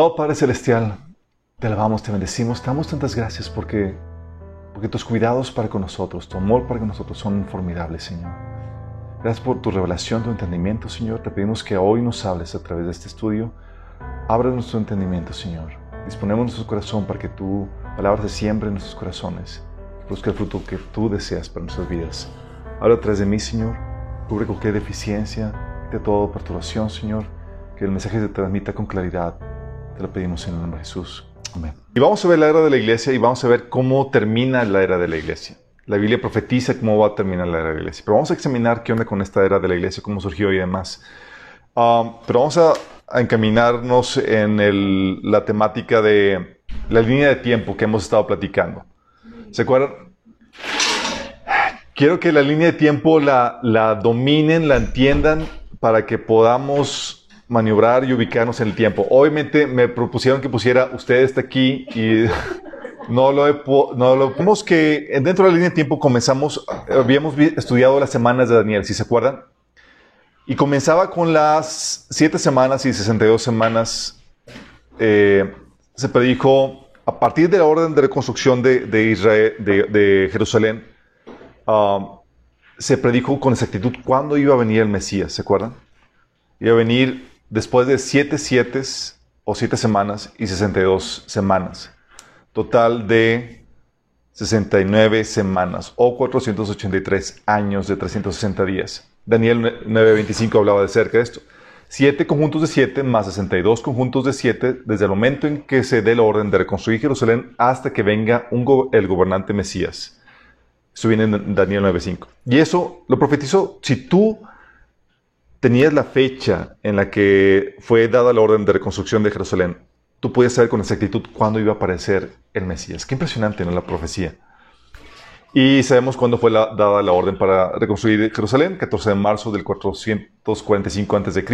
Amado Padre Celestial, te alabamos, te bendecimos, te damos tantas gracias porque, porque tus cuidados para con nosotros, tu amor para con nosotros son formidables, Señor. Gracias por tu revelación, tu entendimiento, Señor. Te pedimos que hoy nos hables a través de este estudio. Abra nuestro entendimiento, Señor. Disponemos nuestro corazón para que tu palabra se siembre en nuestros corazones. Busca el fruto que tú deseas para nuestras vidas. Habla a través de mí, Señor. Cubre cualquier deficiencia, de toda perturbación, Señor. Que el mensaje se transmita con claridad te lo pedimos en el nombre de Jesús. Amén. Y vamos a ver la era de la iglesia y vamos a ver cómo termina la era de la iglesia. La Biblia profetiza cómo va a terminar la era de la iglesia. Pero vamos a examinar qué onda con esta era de la iglesia, cómo surgió y demás. Um, pero vamos a, encaminarnos en la temática de la línea de tiempo que hemos estado platicando. ¿Se acuerdan? Quiero que la línea de tiempo la, la dominen, la entiendan para que podamos maniobrar y ubicarnos en el tiempo. Obviamente me propusieron que pusiera usted está aquí y no lo, he, no lo vimos que dentro de la línea de tiempo comenzamos, habíamos estudiado las semanas de Daniel, si se acuerdan, y comenzaba con las siete semanas y 62 semanas. Eh, se predijo a partir de la orden de reconstrucción de, Israel, de, Jerusalén, um, se predijo con exactitud cuándo iba a venir el Mesías, ¿se acuerdan? Iba a venir después de siete siete o siete semanas y 62 semanas. Total de 69 semanas o 483 años de 360 días. Daniel 9:25 hablaba de cerca de esto. Siete conjuntos de siete más 62 conjuntos de siete desde el momento en que se dé la orden de reconstruir Jerusalén hasta que venga el gobernante Mesías. Eso viene en Daniel 9:5. Y eso lo profetizó. Si tú tenías la fecha en la que fue dada la orden de reconstrucción de Jerusalén, tú podías saber con exactitud cuándo iba a aparecer el Mesías. Qué impresionante, ¿no? La profecía. Y sabemos cuándo fue dada la orden para reconstruir Jerusalén, 14 de marzo del 445 a.C.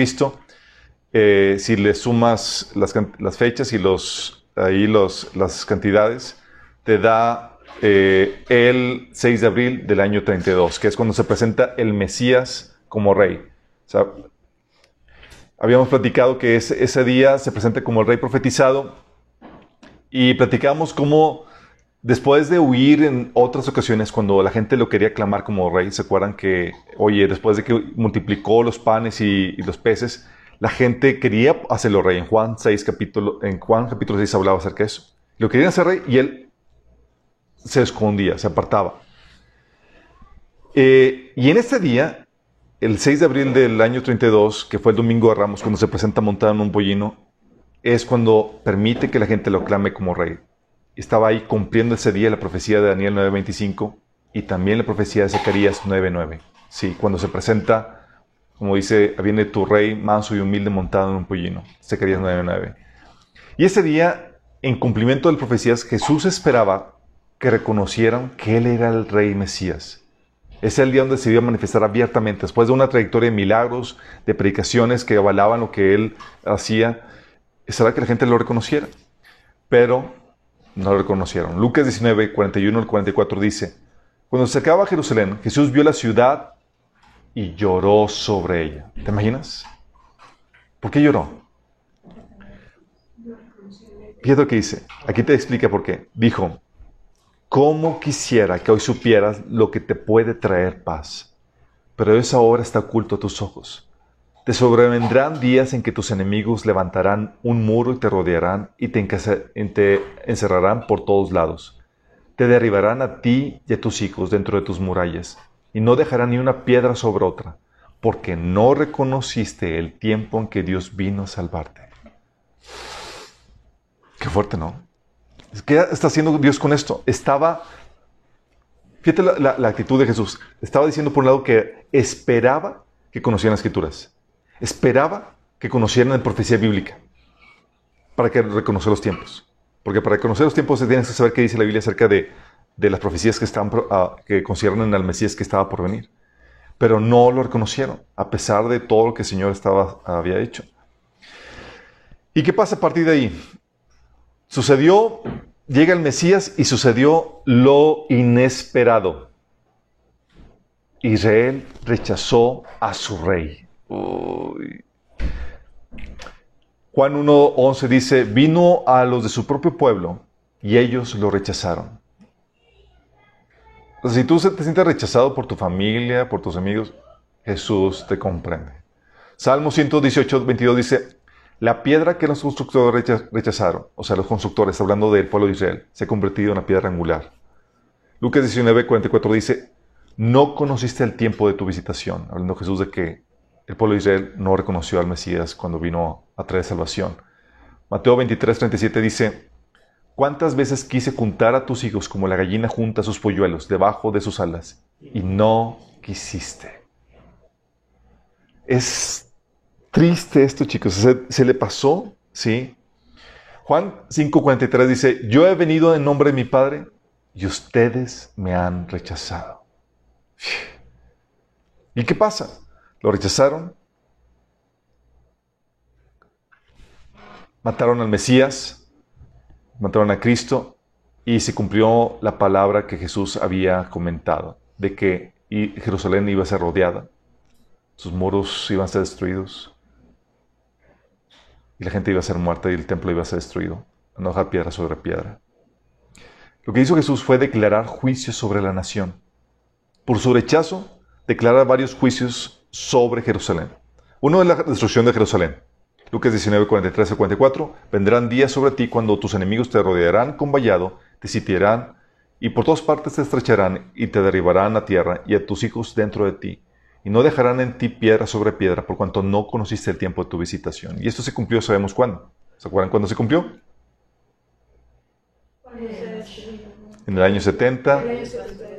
Eh, si le sumas las, fechas y los, ahí los, las cantidades, te da eh, el 6 de abril del año 32, que es cuando se presenta el Mesías como rey. Sea, habíamos platicado que ese, día se presenta como el rey profetizado y platicamos cómo después de huir en otras ocasiones cuando la gente lo quería clamar como rey, ¿se acuerdan que, oye, después de que multiplicó los panes y, los peces, la gente quería hacerlo rey? En Juan 6 capítulo, en Juan capítulo 6 hablaba acerca de eso. Lo querían hacer rey y él se escondía, se apartaba. Eh, y en ese día el 6 de abril del año 32, que fue el domingo de Ramos, cuando se presenta montado en un pollino, es cuando permite que la gente lo aclame como rey. Estaba ahí cumpliendo ese día la profecía de Daniel 9:25 y también la profecía de Zacarías 9:9. Sí, cuando se presenta, como dice, viene tu rey manso y humilde montado en un pollino. Zacarías 9:9. Y ese día, en cumplimiento de las profecías, Jesús esperaba que reconocieran que Él era el rey Mesías es el día donde se iba a manifestar abiertamente, después de una trayectoria de milagros, de predicaciones que avalaban lo que él hacía, era que la gente lo reconociera. Pero no lo reconocieron. Lucas 19, 41 al 44 dice, cuando se acaba Jerusalén, Jesús vio la ciudad y lloró sobre ella. ¿Te imaginas? ¿Por qué lloró? Fíjate lo que dice. Aquí te explica por qué. Dijo, ¿Cómo quisiera que hoy supieras lo que te puede traer paz? Pero esa hora está oculto a tus ojos. Te sobrevendrán días en que tus enemigos levantarán un muro y te rodearán y te, encerrarán por todos lados. Te derribarán a ti y a tus hijos dentro de tus murallas y no dejarán ni una piedra sobre otra, porque no reconociste el tiempo en que Dios vino a salvarte. Qué fuerte, ¿no? ¿Qué está haciendo Dios con esto? Estaba, fíjate la, actitud de Jesús. Estaba diciendo por un lado que esperaba que conocieran las escrituras. Esperaba que conocieran la profecía bíblica para que reconocer los tiempos. Porque para conocer los tiempos tienes que saber qué dice la Biblia acerca de, las profecías que, están, uh, que conciernen al Mesías que estaba por venir. Pero no lo reconocieron, a pesar de todo lo que el Señor estaba, había hecho. ¿Y qué pasa a partir de ahí? Sucedió, llega el Mesías y sucedió lo inesperado. Israel rechazó a su rey. Juan 1.11 dice, vino a los de su propio pueblo y ellos lo rechazaron. si tú te sientes rechazado por tu familia, por tus amigos, Jesús te comprende. Salmo 118, 22 dice, la piedra que los constructores rechazaron, o sea, los constructores, hablando del pueblo de Israel, se ha convertido en una piedra angular. Lucas 19, 44 dice, no conociste el tiempo de tu visitación, hablando Jesús de que el pueblo de Israel no reconoció al Mesías cuando vino a traer salvación. Mateo 23, 37 dice, ¿cuántas veces quise juntar a tus hijos como la gallina junta sus polluelos debajo de sus alas? Y no quisiste. Es triste esto, chicos. Se, le pasó, ¿sí? Juan 5:43 dice, yo he venido en nombre de mi Padre y ustedes me han rechazado. ¿Y qué pasa? Lo rechazaron, mataron al Mesías, mataron a Cristo y se cumplió la palabra que Jesús había comentado, de que Jerusalén iba a ser rodeada, sus muros iban a ser destruidos y la gente iba a ser muerta y el templo iba a ser destruido, a no dejar piedra sobre piedra. Lo que hizo Jesús fue declarar juicio sobre la nación. Por su rechazo, declara varios juicios sobre Jerusalén. Uno es la destrucción de Jerusalén. Lucas 19, 43 a 44. Vendrán días sobre ti cuando tus enemigos te rodearán con vallado, te sitiarán y por todas partes te estrecharán y te derribarán a tierra y a tus hijos dentro de ti. Y no dejarán en ti piedra sobre piedra por cuanto no conociste el tiempo de tu visitación. Y esto se cumplió, sabemos cuándo. ¿Se acuerdan cuándo se cumplió? En el año 70,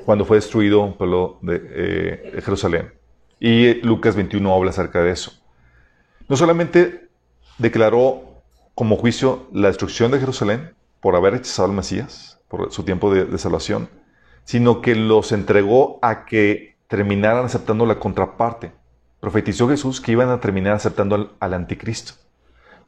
cuando fue destruido un pueblo eh, de Jerusalén. Y Lucas 21 habla acerca de eso. No solamente declaró como juicio la destrucción de Jerusalén por haber rechazado al Mesías, por su tiempo de, salvación, sino que los entregó a que terminaran aceptando la contraparte. Profetizó Jesús que iban a terminar aceptando al, al anticristo.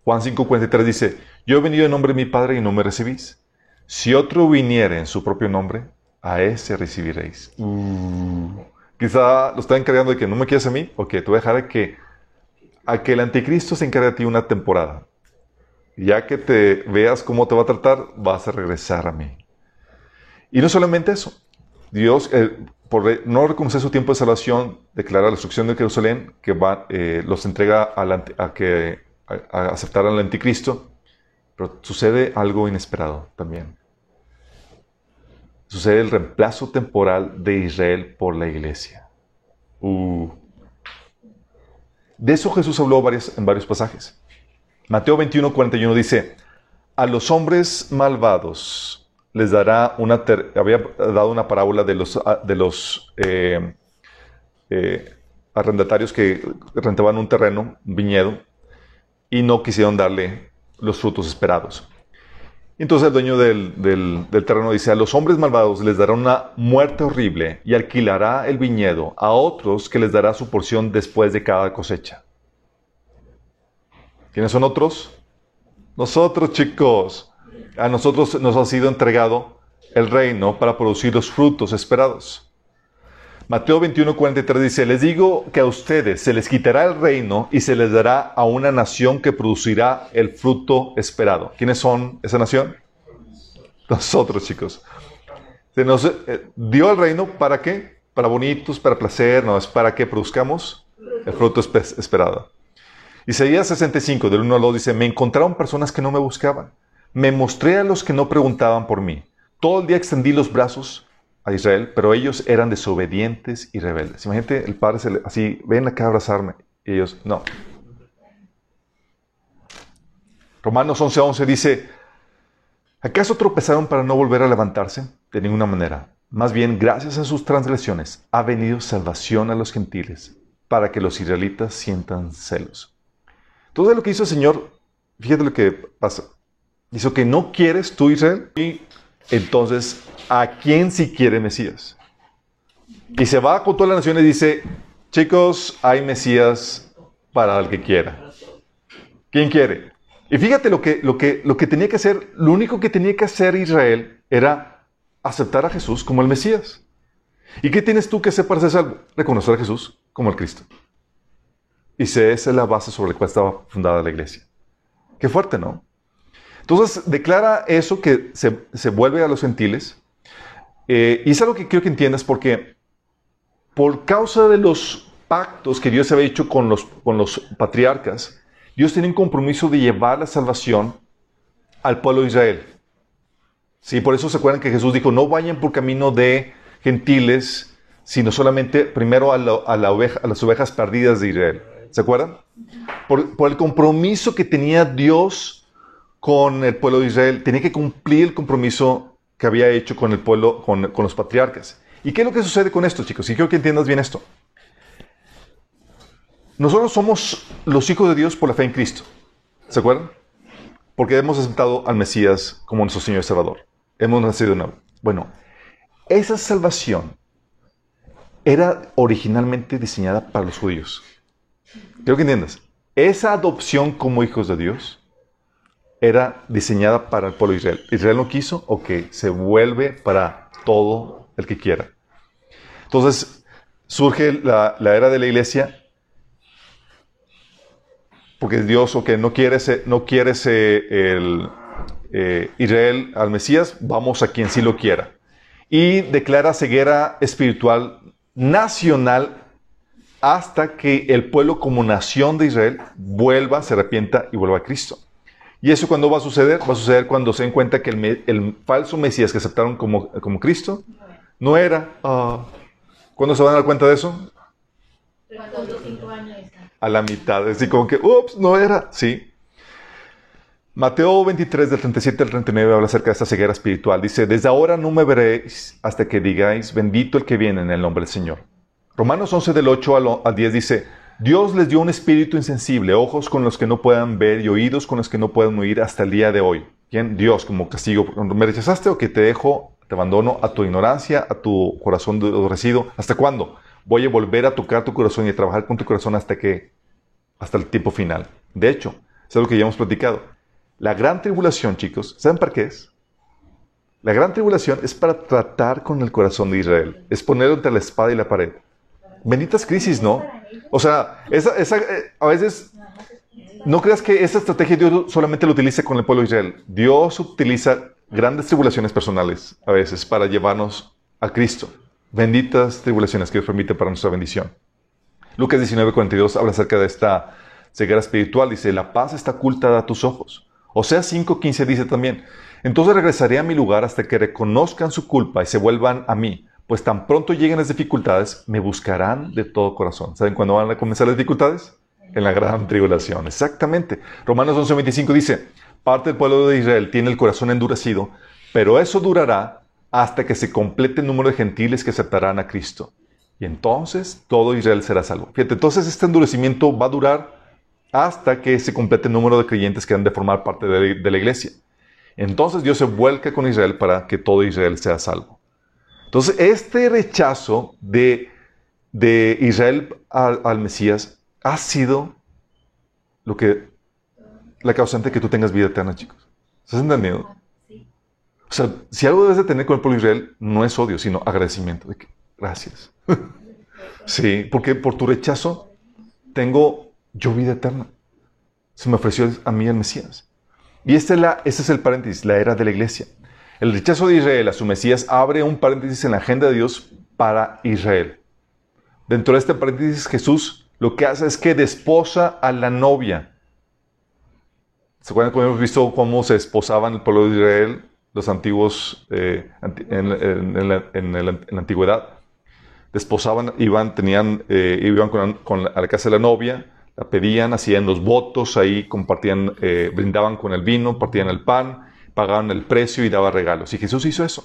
Juan 5:43 dice, yo he venido en nombre de mi Padre y no me recibís. Si otro viniere en su propio nombre, a ese recibiréis. Uh. quizá lo está encargando de que no me quieres a mí, ok, te voy a dejar a que, a que el anticristo se encargue de ti una temporada. Ya que te veas cómo te va a tratar, vas a regresar a mí. Y no solamente eso, Dios, eh, por no reconocer su tiempo de salvación, declara la destrucción de Jerusalén, que eh, los entrega a, que, a aceptar al anticristo, pero sucede algo inesperado también sucede el reemplazo temporal de Israel por la iglesia. Uh. De eso Jesús habló en varios pasajes. Mateo 21, 41 dice, a los hombres malvados les dará una, había dado una parábola de los, ah, de los eh, eh, arrendatarios que rentaban un terreno, un viñedo, y no quisieron darle los frutos esperados. Entonces el dueño del, terreno dice, a los hombres malvados les dará una muerte horrible y alquilará el viñedo a otros que les dará su porción después de cada cosecha. ¿Quiénes son otros? Nosotros, chicos. A nosotros nos ha sido entregado el reino para producir los frutos esperados. Mateo 21, 43 dice, les digo que a ustedes se les quitará el reino y se les dará a una nación que producirá el fruto esperado. ¿Quiénes son esa nación? Nosotros, chicos. Se nos eh, dio el reino para qué? Para bonitos, para placer, no, es para que produzcamos el fruto esperado. Isaías 65, del 1 al 2 dice, me encontraron personas que no me buscaban. Me mostré a los que no preguntaban por mí. Todo el día extendí los brazos a Israel, pero ellos eran desobedientes y rebeldes. Imagínate, el padre se le, así, ven acá a abrazarme. Y ellos, no. Romanos 11:11 11 dice, ¿acaso tropezaron para no volver a levantarse? De ninguna manera. Más bien, gracias a sus transgresiones, ha venido salvación a los gentiles, para que los israelitas sientan celos. Todo lo que hizo el Señor, fíjate lo que pasa. Hizo que no quieres tú, Israel, y entonces a quién si quiere Mesías. Y se va con todas las naciones y dice, chicos, hay Mesías para el que quiera. ¿Quién quiere? Y fíjate lo que, lo, que, lo que tenía que hacer, lo único que tenía que hacer Israel era aceptar a Jesús como el Mesías. ¿Y qué tienes tú que hacer para ser salvo? Reconocer a Jesús como el Cristo. Y esa es la base sobre la cual estaba fundada la iglesia. Qué fuerte, ¿no? Entonces declara eso que se, vuelve a los gentiles. Eh, y es algo que quiero que entiendas porque por causa de los pactos que Dios había hecho con los, con los patriarcas, Dios tiene un compromiso de llevar la salvación al pueblo de Israel. Sí, por eso se acuerdan que Jesús dijo, no vayan por camino de gentiles, sino solamente primero a, la oveja, a las ovejas perdidas de Israel. ¿Se acuerdan? Por, por, el compromiso que tenía Dios con el pueblo de Israel, tenía que cumplir el compromiso que había hecho con el pueblo, con, los patriarcas. ¿Y qué es lo que sucede con esto, chicos? Y quiero que entiendas bien esto. Nosotros somos los hijos de Dios por la fe en Cristo. ¿Se acuerdan? Porque hemos aceptado al Mesías como nuestro Señor y Salvador. Hemos nacido de nuevo. Bueno, esa salvación era originalmente diseñada para los judíos. Quiero que entiendas. Esa adopción como hijos de Dios era diseñada para el pueblo de Israel. Israel no quiso, ok, se vuelve para todo el que quiera. Entonces, surge la, la era de la iglesia porque Dios o que no quiere, no quiere el, eh, Israel al Mesías, vamos a quien sí lo quiera. Y declara ceguera espiritual nacional hasta que el pueblo como nación de Israel vuelva, se arrepienta y vuelva a Cristo. ¿Y eso cuándo va a suceder? Va a suceder cuando se den cuenta que el, falso Mesías que aceptaron como, como Cristo no era. Uh, ¿Cuándo se van a dar cuenta de eso? a la mitad. Es decir, como que, ups, no era. Sí. Mateo 23, del 37 al 39, habla acerca de esta ceguera espiritual. Dice, desde ahora no me veréis hasta que digáis, bendito el que viene en el nombre del Señor. Romanos 11, del 8 al 10 dice, Dios les dio un espíritu insensible, ojos con los que no puedan ver y oídos con los que no puedan oír hasta el día de hoy. ¿Quién? Dios, como castigo. ¿Me rechazaste o que te dejo, te abandono a tu ignorancia, a tu corazón endurecido? ¿Hasta cuándo? voy a volver a tocar tu corazón y a trabajar con tu corazón hasta que, hasta el tiempo final. De hecho, es algo que ya hemos platicado. La gran tribulación, chicos, ¿saben para qué es? La gran tribulación es para tratar con el corazón de Israel, es ponerlo entre la espada y la pared. Benditas crisis, ¿no? O sea, esa, eh, a veces no creas que esa estrategia Dios solamente lo utiliza con el pueblo de Israel. Dios utiliza grandes tribulaciones personales a veces para llevarnos a Cristo benditas tribulaciones que Dios permite para nuestra bendición. Lucas 19:42 habla acerca de esta ceguera espiritual. Dice, la paz está ocultada a tus ojos. O sea, 5:15 dice también, entonces regresaré a mi lugar hasta que reconozcan su culpa y se vuelvan a mí, pues tan pronto lleguen las dificultades, me buscarán de todo corazón. ¿Saben cuándo van a comenzar las dificultades? En la gran tribulación, exactamente. Romanos 11:25 dice, parte del pueblo de Israel tiene el corazón endurecido, pero eso durará hasta que se complete el número de gentiles que aceptarán a Cristo. Y entonces todo Israel será salvo. Fíjate, entonces este endurecimiento va a durar hasta que se complete el número de creyentes que han de formar parte de, la iglesia. Entonces Dios se vuelca con Israel para que todo Israel sea salvo. Entonces este rechazo de, de Israel al, al Mesías ha sido lo que la causante de que tú tengas vida eterna, chicos. ¿Estás entendiendo? O sea, si algo debes de tener con el pueblo de Israel, no es odio, sino agradecimiento. De que, gracias. sí, porque por tu rechazo tengo yo vida eterna. Se me ofreció a mí el Mesías. Y este es, la, este es el paréntesis, la era de la iglesia. El rechazo de Israel a su Mesías abre un paréntesis en la agenda de Dios para Israel. Dentro de este paréntesis, Jesús lo que hace es que desposa a la novia. ¿Se acuerdan cuando hemos visto cómo se esposaban el pueblo de Israel? los antiguos eh, en, la, antigüedad. Desposaban, iban, tenían, eh, iban con, a la casa de la novia, la pedían, hacían los votos, ahí compartían, eh, brindaban con el vino, partían el pan, pagaban el precio y daban regalos. Y Jesús hizo eso.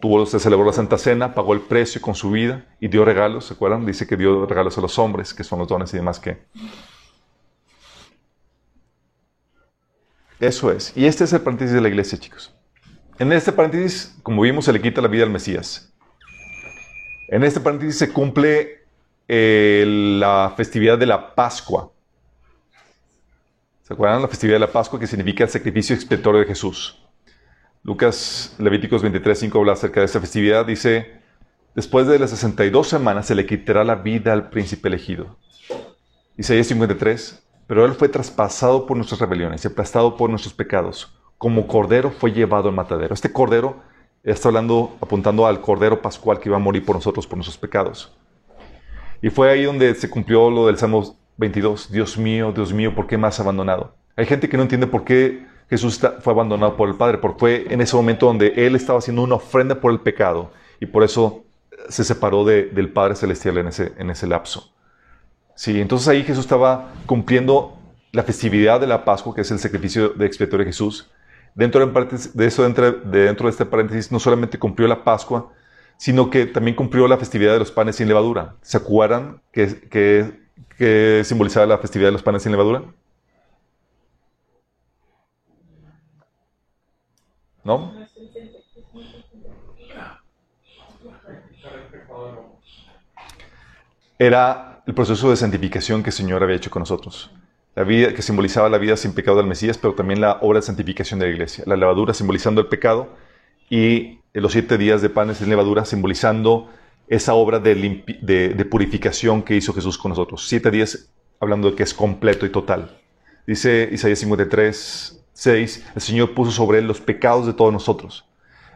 Tuvo, se celebró la Santa Cena, pagó el precio con su vida y dio regalos, ¿se acuerdan? Dice que dio regalos a los hombres, que son los dones y demás que... Eso es. Y este es el paréntesis de la iglesia, chicos. En este paréntesis, como vimos, se le quita la vida al Mesías. En este paréntesis se cumple eh, la festividad de la Pascua. ¿Se acuerdan? La festividad de la Pascua que significa el sacrificio expiatorio de Jesús. Lucas Levíticos 23, 5 habla acerca de esta festividad. Dice, después de las 62 semanas se le quitará la vida al príncipe elegido. Isaías 53, pero Él fue traspasado por nuestras rebeliones y aplastado por nuestros pecados. Como cordero fue llevado al matadero. Este cordero está hablando, apuntando al cordero pascual que iba a morir por nosotros, por nuestros pecados. Y fue ahí donde se cumplió lo del Salmo 22. Dios mío, Dios mío, ¿por qué me has abandonado? Hay gente que no entiende por qué Jesús fue abandonado por el Padre, porque fue en ese momento donde Él estaba haciendo una ofrenda por el pecado y por eso se separó del Padre Celestial en ese, en ese lapso. Sí, entonces ahí Jesús estaba cumpliendo la festividad de la Pascua, que es el sacrificio de expiatorio de Jesús. Dentro de, eso, dentro de, dentro de este paréntesis, no solamente cumplió la Pascua, sino que también cumplió la festividad de los panes sin levadura. ¿Se acuerdan que, que, que simbolizaba la festividad de los panes sin levadura? ¿No? Era el proceso de santificación que el Señor había hecho con nosotros. La vida que simbolizaba la vida sin pecado del Mesías, pero también la obra de santificación de la iglesia. La levadura simbolizando el pecado y los siete días de panes sin levadura simbolizando esa obra de, de, purificación que hizo Jesús con nosotros. Siete días hablando de que es completo y total. Dice Isaías 53, 6, el Señor puso sobre él los pecados de todos nosotros.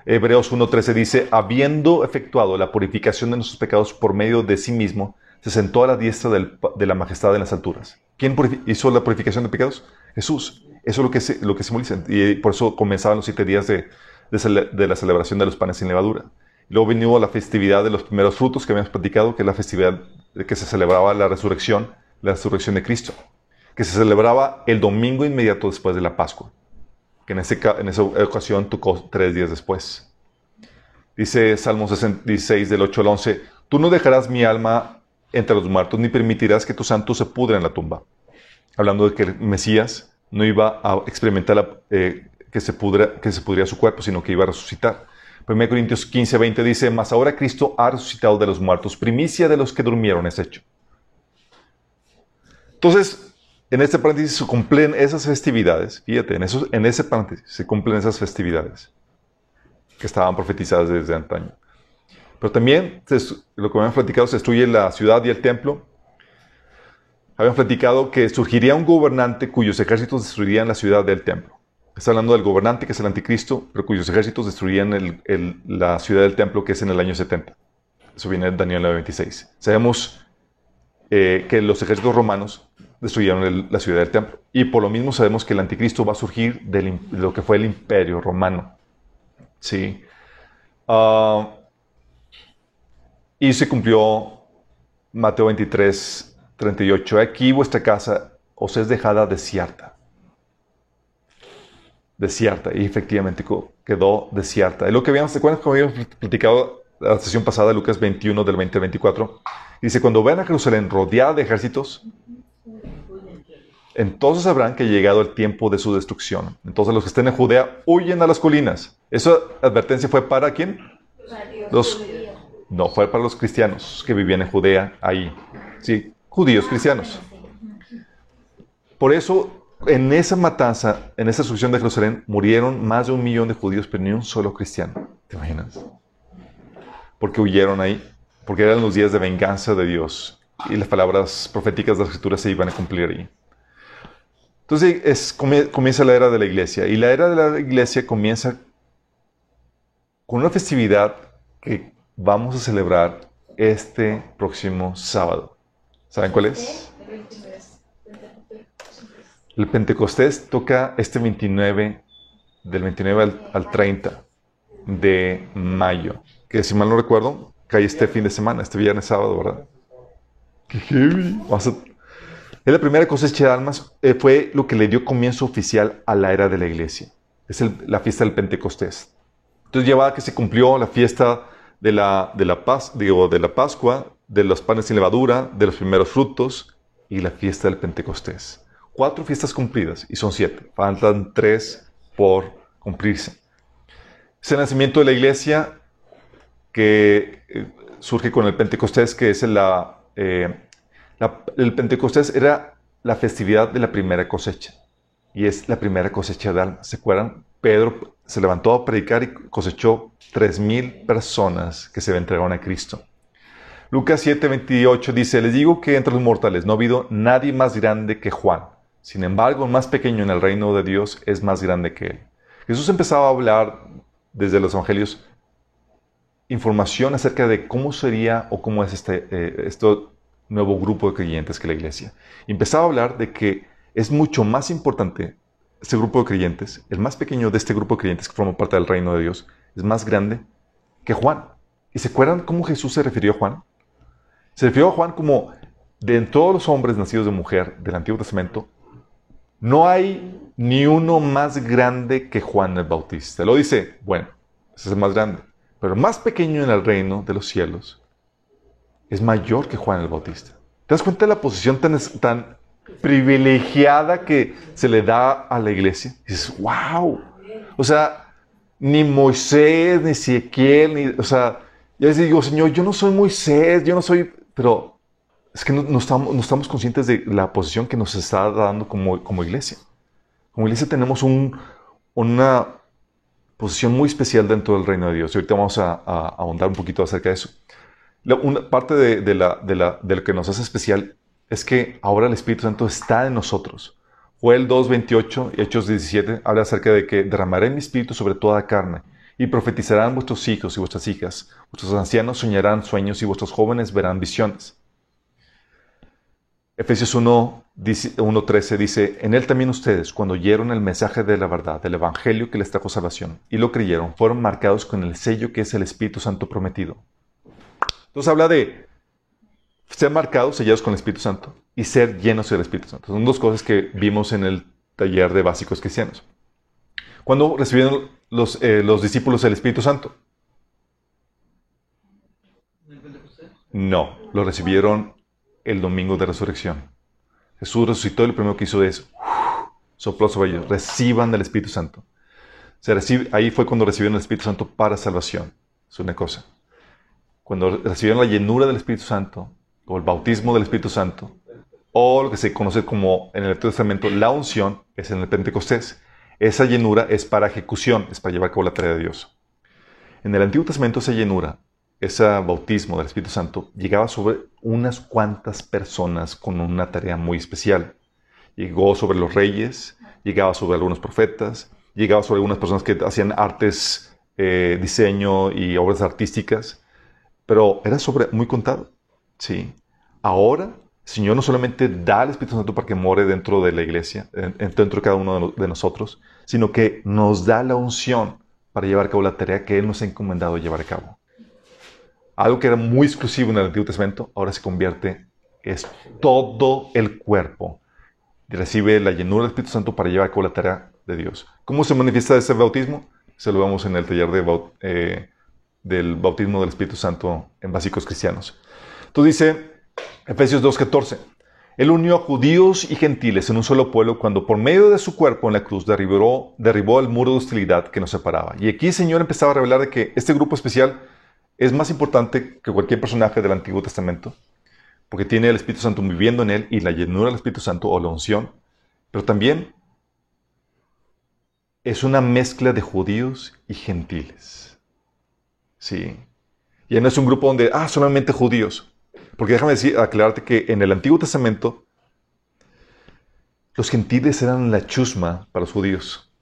Hebreos 1.13 dice, habiendo efectuado la purificación de nuestros pecados por medio de sí mismo, se sentó a la diestra de la majestad en las alturas. ¿Quién hizo la purificación de pecados? Jesús. Eso es lo que, lo que simboliza. Y por eso comenzaban los siete días de, la celebración de los panes sin levadura. Luego vino la festividad de los primeros frutos que habíamos platicado, que es la festividad que se celebraba la resurrección, la resurrección de Cristo, que se celebraba el domingo inmediato después de la Pascua, que en, esa ocasión tocó tres días después. Dice Salmos 16 del 8 al 11, tú no dejarás mi alma entre los muertos, ni permitirás que tu santo se pudra en la tumba. Hablando de que el Mesías no iba a experimentar eh, que, se pudra, que se pudría su cuerpo, sino que iba a resucitar. 1 Corintios 15, 20 dice, mas ahora Cristo ha resucitado de los muertos, primicia de los que durmieron es hecho. Entonces, en este paréntesis se cumplen esas festividades, fíjate, en, eso, en ese paréntesis se cumplen esas festividades que estaban profetizadas desde antaño. Pero también, lo que habían platicado, se destruye la ciudad y el templo. Habían platicado que surgiría un gobernante cuyos ejércitos destruirían la ciudad del templo. Está hablando del gobernante que es el anticristo, pero cuyos ejércitos destruirían la ciudad del templo que es en el año 70. Eso viene de Daniel 26. Sabemos eh, que los ejércitos romanos destruyeron la ciudad del templo. Y por lo mismo sabemos que el anticristo va a surgir de lo que fue el imperio romano. Sí. Uh, y se cumplió Mateo 23, 38. Aquí vuestra casa os es dejada desierta. Desierta. Y efectivamente quedó desierta. Es lo que habíamos, ¿se acuerdan que habíamos platicado la sesión pasada Lucas 21 del 20 24? Dice, cuando ven a Jerusalén rodeada de ejércitos, entonces sabrán que ha llegado el tiempo de su destrucción. Entonces los que estén en Judea huyen a las colinas. Esa advertencia fue para quién? Los no, fue para los cristianos que vivían en Judea ahí. Sí, judíos cristianos. Por eso, en esa matanza, en esa destrucción de Jerusalén, murieron más de un millón de judíos, pero ni un solo cristiano. ¿Te imaginas? Porque huyeron ahí, porque eran los días de venganza de Dios y las palabras proféticas de las escrituras se iban a cumplir ahí. Entonces es, comienza la era de la iglesia y la era de la iglesia comienza con una festividad que vamos a celebrar este próximo sábado. ¿Saben cuál es? El Pentecostés toca este 29, del 29 al, 30 de mayo, que si mal no recuerdo, cae este fin de semana, este viernes sábado, ¿verdad? ¡Qué heavy! Es la primera cosecha de almas, eh, fue lo que le dio comienzo oficial a la era de la iglesia. Es la fiesta del Pentecostés. Entonces llevaba que se cumplió la fiesta de la, de la, paz, digo, de la Pascua, de los panes sin levadura, de los primeros frutos y la fiesta del Pentecostés. Cuatro fiestas cumplidas y son siete. Faltan tres por cumplirse. Es el nacimiento de la iglesia que eh, surge con el Pentecostés, que es la, eh, la, el Pentecostés era la festividad de la primera cosecha. Y es la primera cosecha de almas. ¿Se acuerdan? Pedro se levantó a predicar y cosechó 3.000 personas que se entregaron a Cristo. Lucas 7:28 dice, les digo que entre los mortales no ha habido nadie más grande que Juan. Sin embargo, el más pequeño en el reino de Dios es más grande que él. Jesús empezaba a hablar desde los evangelios información acerca de cómo sería o cómo es este, este nuevo grupo de creyentes que la iglesia. empezaba a hablar de que es mucho más importante este grupo de creyentes, el más pequeño de este grupo de creyentes que forma parte del reino de Dios, es más grande que Juan. ¿Y se acuerdan cómo Jesús se refirió a Juan? Se refirió a Juan como de todos los hombres nacidos de mujer del Antiguo Testamento, no hay ni uno más grande que Juan el Bautista. Lo dice, bueno, ese es el más grande, pero más pequeño en el reino de los cielos es mayor que Juan el Bautista. ¿Te das cuenta de la posición tan, tan privilegiada que se le da a la iglesia? Y dices, wow. O sea, ni Moisés, ni Ezequiel, ni, o sea, yo les digo, Señor, yo no soy Moisés, yo no soy, pero es que no, estamos, no, estamos, conscientes de la posición que nos está dando como, como iglesia. Como iglesia tenemos un, una posición muy especial dentro del reino de Dios. Y ahorita vamos a, ahondar un poquito acerca de eso. una parte de, de, la, de, la, de lo que nos hace especial es que ahora el Espíritu Santo está en nosotros. Joel 2.28 y Hechos 17 habla acerca de que derramaré mi espíritu sobre toda carne y profetizarán vuestros hijos y vuestras hijas. Vuestros ancianos soñarán sueños y vuestros jóvenes verán visiones. Efesios 1.13 dice, en él también ustedes, cuando oyeron el mensaje de la verdad, del Evangelio que les trajo salvación, y lo creyeron, fueron marcados con el sello que es el Espíritu Santo prometido. Entonces habla de ser marcados, sellados con el Espíritu Santo, y ser llenos del Espíritu Santo. Son dos cosas que vimos en el taller de básicos cristianos. ¿Cuándo recibieron los, eh, los discípulos el Espíritu Santo? No, lo recibieron el domingo de resurrección. Jesús resucitó y lo primero que hizo es sopló sobre ellos, reciban el Espíritu Santo. Se recibe, ahí fue cuando recibieron el Espíritu Santo para salvación. Es una cosa. Cuando recibieron la llenura del Espíritu Santo, o el bautismo del Espíritu Santo, o lo que se conoce como en el Antiguo Testamento la unción, es en el Pentecostés. Esa llenura es para ejecución, es para llevar a cabo la tarea de Dios. En el Antiguo Testamento esa llenura ese bautismo del Espíritu Santo llegaba sobre unas cuantas personas con una tarea muy especial. Llegó sobre los reyes, llegaba sobre algunos profetas, llegaba sobre algunas personas que hacían artes, eh, diseño y obras artísticas, pero era sobre muy contado. Sí. Ahora, el Señor no solamente da el Espíritu Santo para que more dentro de la iglesia, dentro de cada uno de nosotros, sino que nos da la unción para llevar a cabo la tarea que Él nos ha encomendado llevar a cabo algo que era muy exclusivo en el Antiguo Testamento, ahora se convierte, es todo el cuerpo. Y recibe la llenura del Espíritu Santo para llevar a cabo la tarea de Dios. ¿Cómo se manifiesta ese bautismo? Se lo vemos en el taller eh, del bautismo del Espíritu Santo en básicos cristianos. Entonces dice Efesios 2.14, Él unió a judíos y gentiles en un solo pueblo cuando por medio de su cuerpo en la cruz derribó, derribó el muro de hostilidad que nos separaba. Y aquí el Señor empezaba a revelar de que este grupo especial es más importante que cualquier personaje del Antiguo Testamento, porque tiene el Espíritu Santo viviendo en él y la llenura del Espíritu Santo o la unción, pero también es una mezcla de judíos y gentiles. Sí. Ya no es un grupo donde, ah, solamente judíos. Porque déjame decir, aclararte que en el Antiguo Testamento los gentiles eran la chusma para los judíos.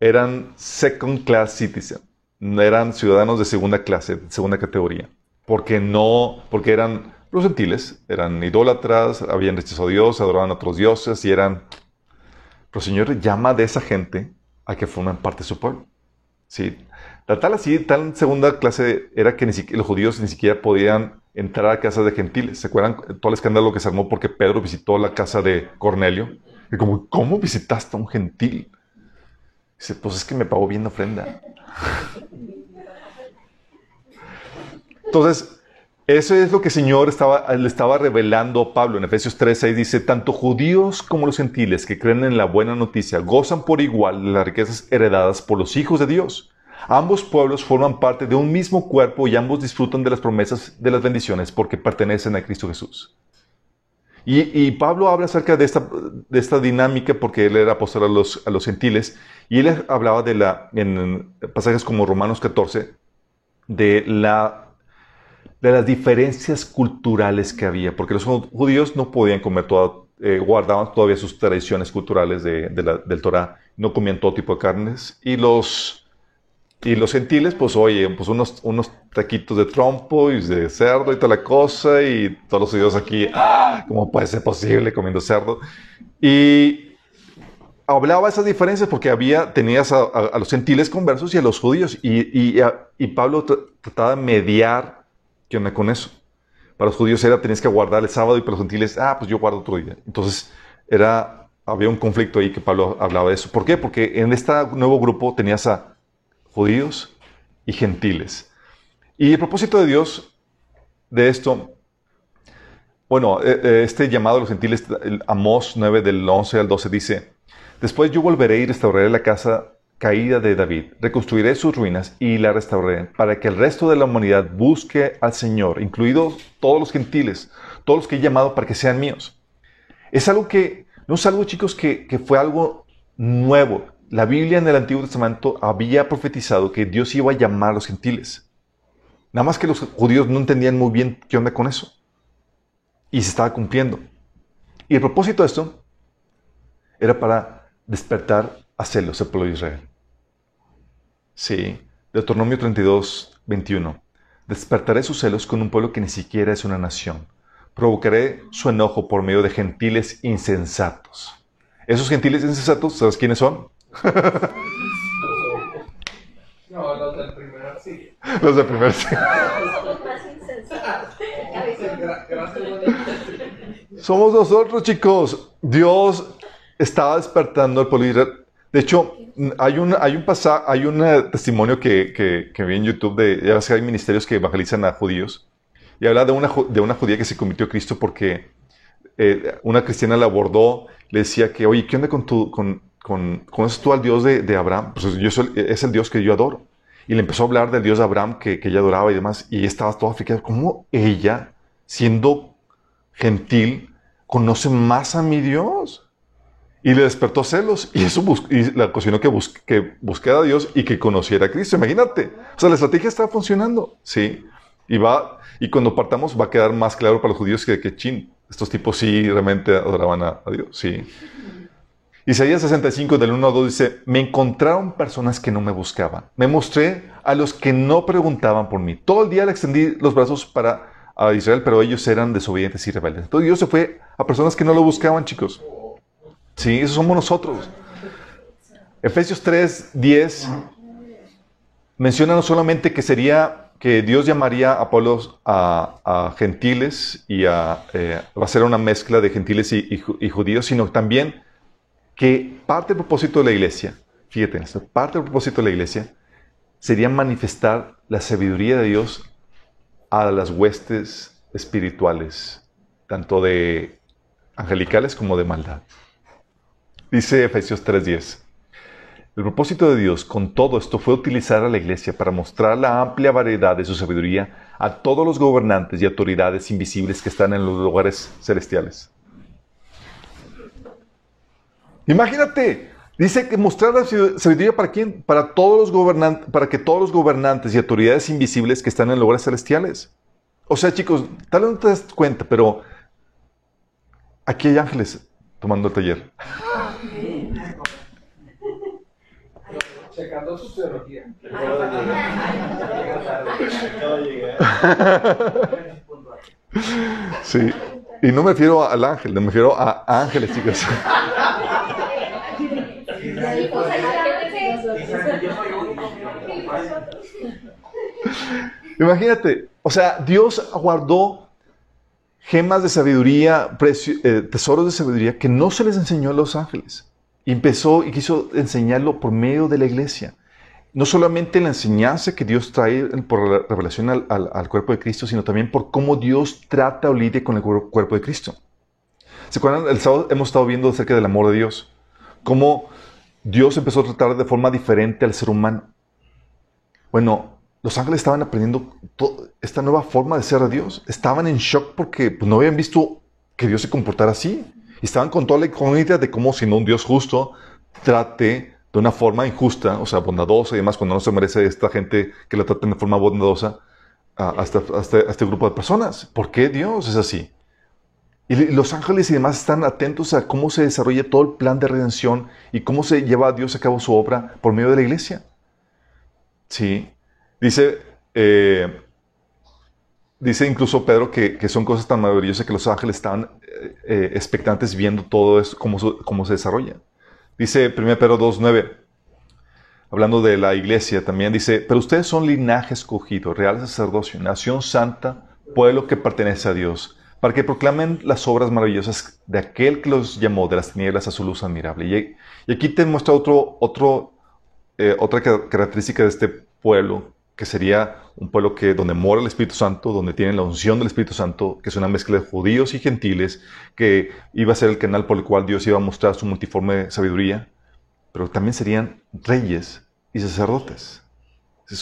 Eran second class citizens eran ciudadanos de segunda clase, segunda categoría, porque no, porque eran los gentiles, eran idólatras, habían rechazado a Dios, adoraban a otros dioses y eran... Pero el Señor llama de esa gente a que formen parte de su pueblo. Sí, la tal así, tal segunda clase era que ni los judíos ni siquiera podían entrar a casas de gentiles. ¿Se acuerdan todo el escándalo que se armó porque Pedro visitó la casa de Cornelio? Y como, ¿cómo visitaste a un gentil? Dice, pues es que me pagó bien ofrenda. Entonces, eso es lo que el Señor estaba, le estaba revelando a Pablo en Efesios 3:6. Dice, tanto judíos como los gentiles que creen en la buena noticia gozan por igual de las riquezas heredadas por los hijos de Dios. Ambos pueblos forman parte de un mismo cuerpo y ambos disfrutan de las promesas de las bendiciones porque pertenecen a Cristo Jesús. Y, Pablo habla acerca de esta, de esta, dinámica porque él era apóstol a los, a los gentiles y él hablaba de la, en pasajes como Romanos 14, de, la, de las diferencias culturales que había, porque los judíos no podían comer toda eh, guardaban todavía sus tradiciones culturales de, del Torah, no comían todo tipo de carnes. Y los, y los gentiles, pues oye, pues unos, unos taquitos de trompo y de cerdo y toda la cosa, y todos los judíos aquí, ¡ah! ¿cómo puede ser posible comiendo cerdo? Y hablaba esas diferencias porque había, tenías a, los gentiles conversos y a los judíos, y, y, y Pablo trataba de mediar, ¿qué onda con eso? Para los judíos era, tenías que guardar el sábado y para los gentiles, ah, pues yo guardo otro día. Entonces, era, había un conflicto ahí que Pablo hablaba de eso. ¿Por qué? Porque en este nuevo grupo tenías a judíos y gentiles. Y el propósito de Dios de esto, bueno, eh, eh, este llamado a los gentiles, Amós 9 del 11 al 12 dice, después yo volveré y restauraré la casa caída de David. Reconstruiré sus ruinas y la restauraré para que el resto de la humanidad busque al Señor, incluidos todos los gentiles, todos los que he llamado para que sean míos. Es algo que, no es algo chicos que, que fue algo nuevo. La Biblia en el Antiguo Testamento había profetizado que Dios iba a llamar a los gentiles. Nada más que los judíos no entendían muy bien qué onda con eso. Y se estaba cumpliendo. Y el propósito de esto era para despertar a celos al pueblo de Israel. Sí, Deuteronomio 32, 21. Despertaré sus celos con un pueblo que ni siquiera es una nación. Provocaré su enojo por medio de gentiles insensatos. Esos gentiles insensatos, ¿sabes quiénes son? no, los del primer sí. Los del primer sí. Somos nosotros, chicos. Dios estaba despertando al pueblo de Israel. De hecho, hay un, hay un, hay un eh, testimonio que, que, vi en YouTube de, ya que hay ministerios que evangelizan a judíos, y habla de una, de una judía que se convirtió a Cristo porque eh, una cristiana la abordó, le decía que, oye, ¿qué onda con tu, con, con, ¿conoces tú al Dios de, Abraham? Pues es el Dios que yo adoro. Y le empezó a hablar del Dios de Abraham que, ella adoraba y demás, y estaba toda africana. ¿Cómo ella, siendo gentil, conoce más a mi Dios? Y le despertó celos y eso y la ocasionó que, que buscara a Dios y que conociera a Cristo. Imagínate. O sea, la estrategia está funcionando. Sí. Y va, y cuando partamos va a quedar más claro para los judíos que, que chin, estos tipos sí realmente adoraban a, Dios. Sí. Isaías 65 del 1 al 2 dice, me encontraron personas que no me buscaban. Me mostré a los que no preguntaban por mí. Todo el día le extendí los brazos para a Israel, pero ellos eran desobedientes y rebeldes. Entonces Dios se fue a personas que no lo buscaban, chicos. Sí, eso somos nosotros. Efesios 3, 10 menciona no solamente que sería que Dios llamaría a pueblos a, gentiles y a, eh, va a ser una mezcla de gentiles y, judíos, sino también que parte del propósito de la iglesia, fíjate parte del propósito de la iglesia sería manifestar la sabiduría de Dios a las huestes espirituales, tanto de angelicales como de maldad. Dice Efesios 3:10. El propósito de Dios con todo esto fue utilizar a la iglesia para mostrar la amplia variedad de su sabiduría a todos los gobernantes y autoridades invisibles que están en los lugares celestiales. Imagínate, dice que mostrar la sabiduría para quién? Para todos los gobernantes, para que todos los gobernantes y autoridades invisibles que están en lugares celestiales. O sea, chicos, tal vez no te das cuenta, pero aquí hay ángeles tomando el taller. Checando su teología. Sí, y no me refiero al ángel, me refiero a ángeles, chicos. Imagínate, o sea, Dios guardó gemas de sabiduría, eh, tesoros de sabiduría que no se les enseñó a los ángeles. Empezó y quiso enseñarlo por medio de la iglesia. No solamente la enseñanza que Dios trae por la revelación al, cuerpo de Cristo, sino también por cómo Dios trata o lidia con el cuerpo de Cristo. ¿Se acuerdan? El sábado hemos estado viendo acerca del amor de Dios. Cómo Dios empezó a tratar de forma diferente al ser humano. Bueno, los ángeles estaban aprendiendo esta nueva forma de ser a Dios. Estaban en shock porque pues, no habían visto que Dios se comportara así. Estaban con toda la incógnita de cómo, si no un Dios justo, trate de una forma injusta, o sea, bondadosa y demás, cuando no se merece esta gente que la traten de forma bondadosa a, este, este, este, grupo de personas. ¿Por qué Dios es así? Y los ángeles y demás están atentos a cómo se desarrolla todo el plan de redención y cómo se lleva a Dios a cabo su obra por medio de la iglesia. Sí. Dice, eh, dice incluso Pedro que, son cosas tan maravillosas que los ángeles estaban eh, eh, expectantes viendo todo eso, cómo, cómo se desarrolla. Dice 1 Pedro 2.9, hablando de la iglesia también, dice, pero ustedes son linaje escogido, real sacerdocio, nación santa, pueblo que pertenece a Dios para que proclamen las obras maravillosas de aquel que los llamó de las tinieblas a su luz admirable. Y, aquí te muestra otro, otro, otra característica de este pueblo, que sería un pueblo que, donde mora el Espíritu Santo, donde tienen la unción del Espíritu Santo, que es una mezcla de judíos y gentiles, que iba a ser el canal por el cual Dios iba a mostrar su multiforme sabiduría, pero también serían reyes y sacerdotes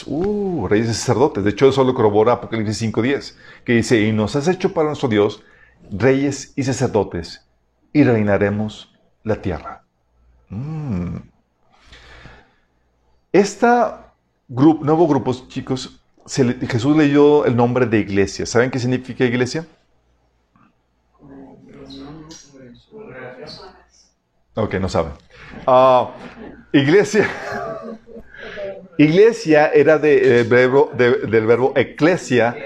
uh, reyes y sacerdotes. De hecho, eso lo corrobora Apocalipsis 5.10, que dice, y nos has hecho para nuestro Dios reyes y sacerdotes, y reinaremos la tierra. Mm. Este nuevo grupo, chicos, Jesús leyó el nombre de iglesia. ¿Saben qué significa iglesia? Ok, no saben. Ah, iglesia. Iglesia era de, verbo, del verbo eclesia,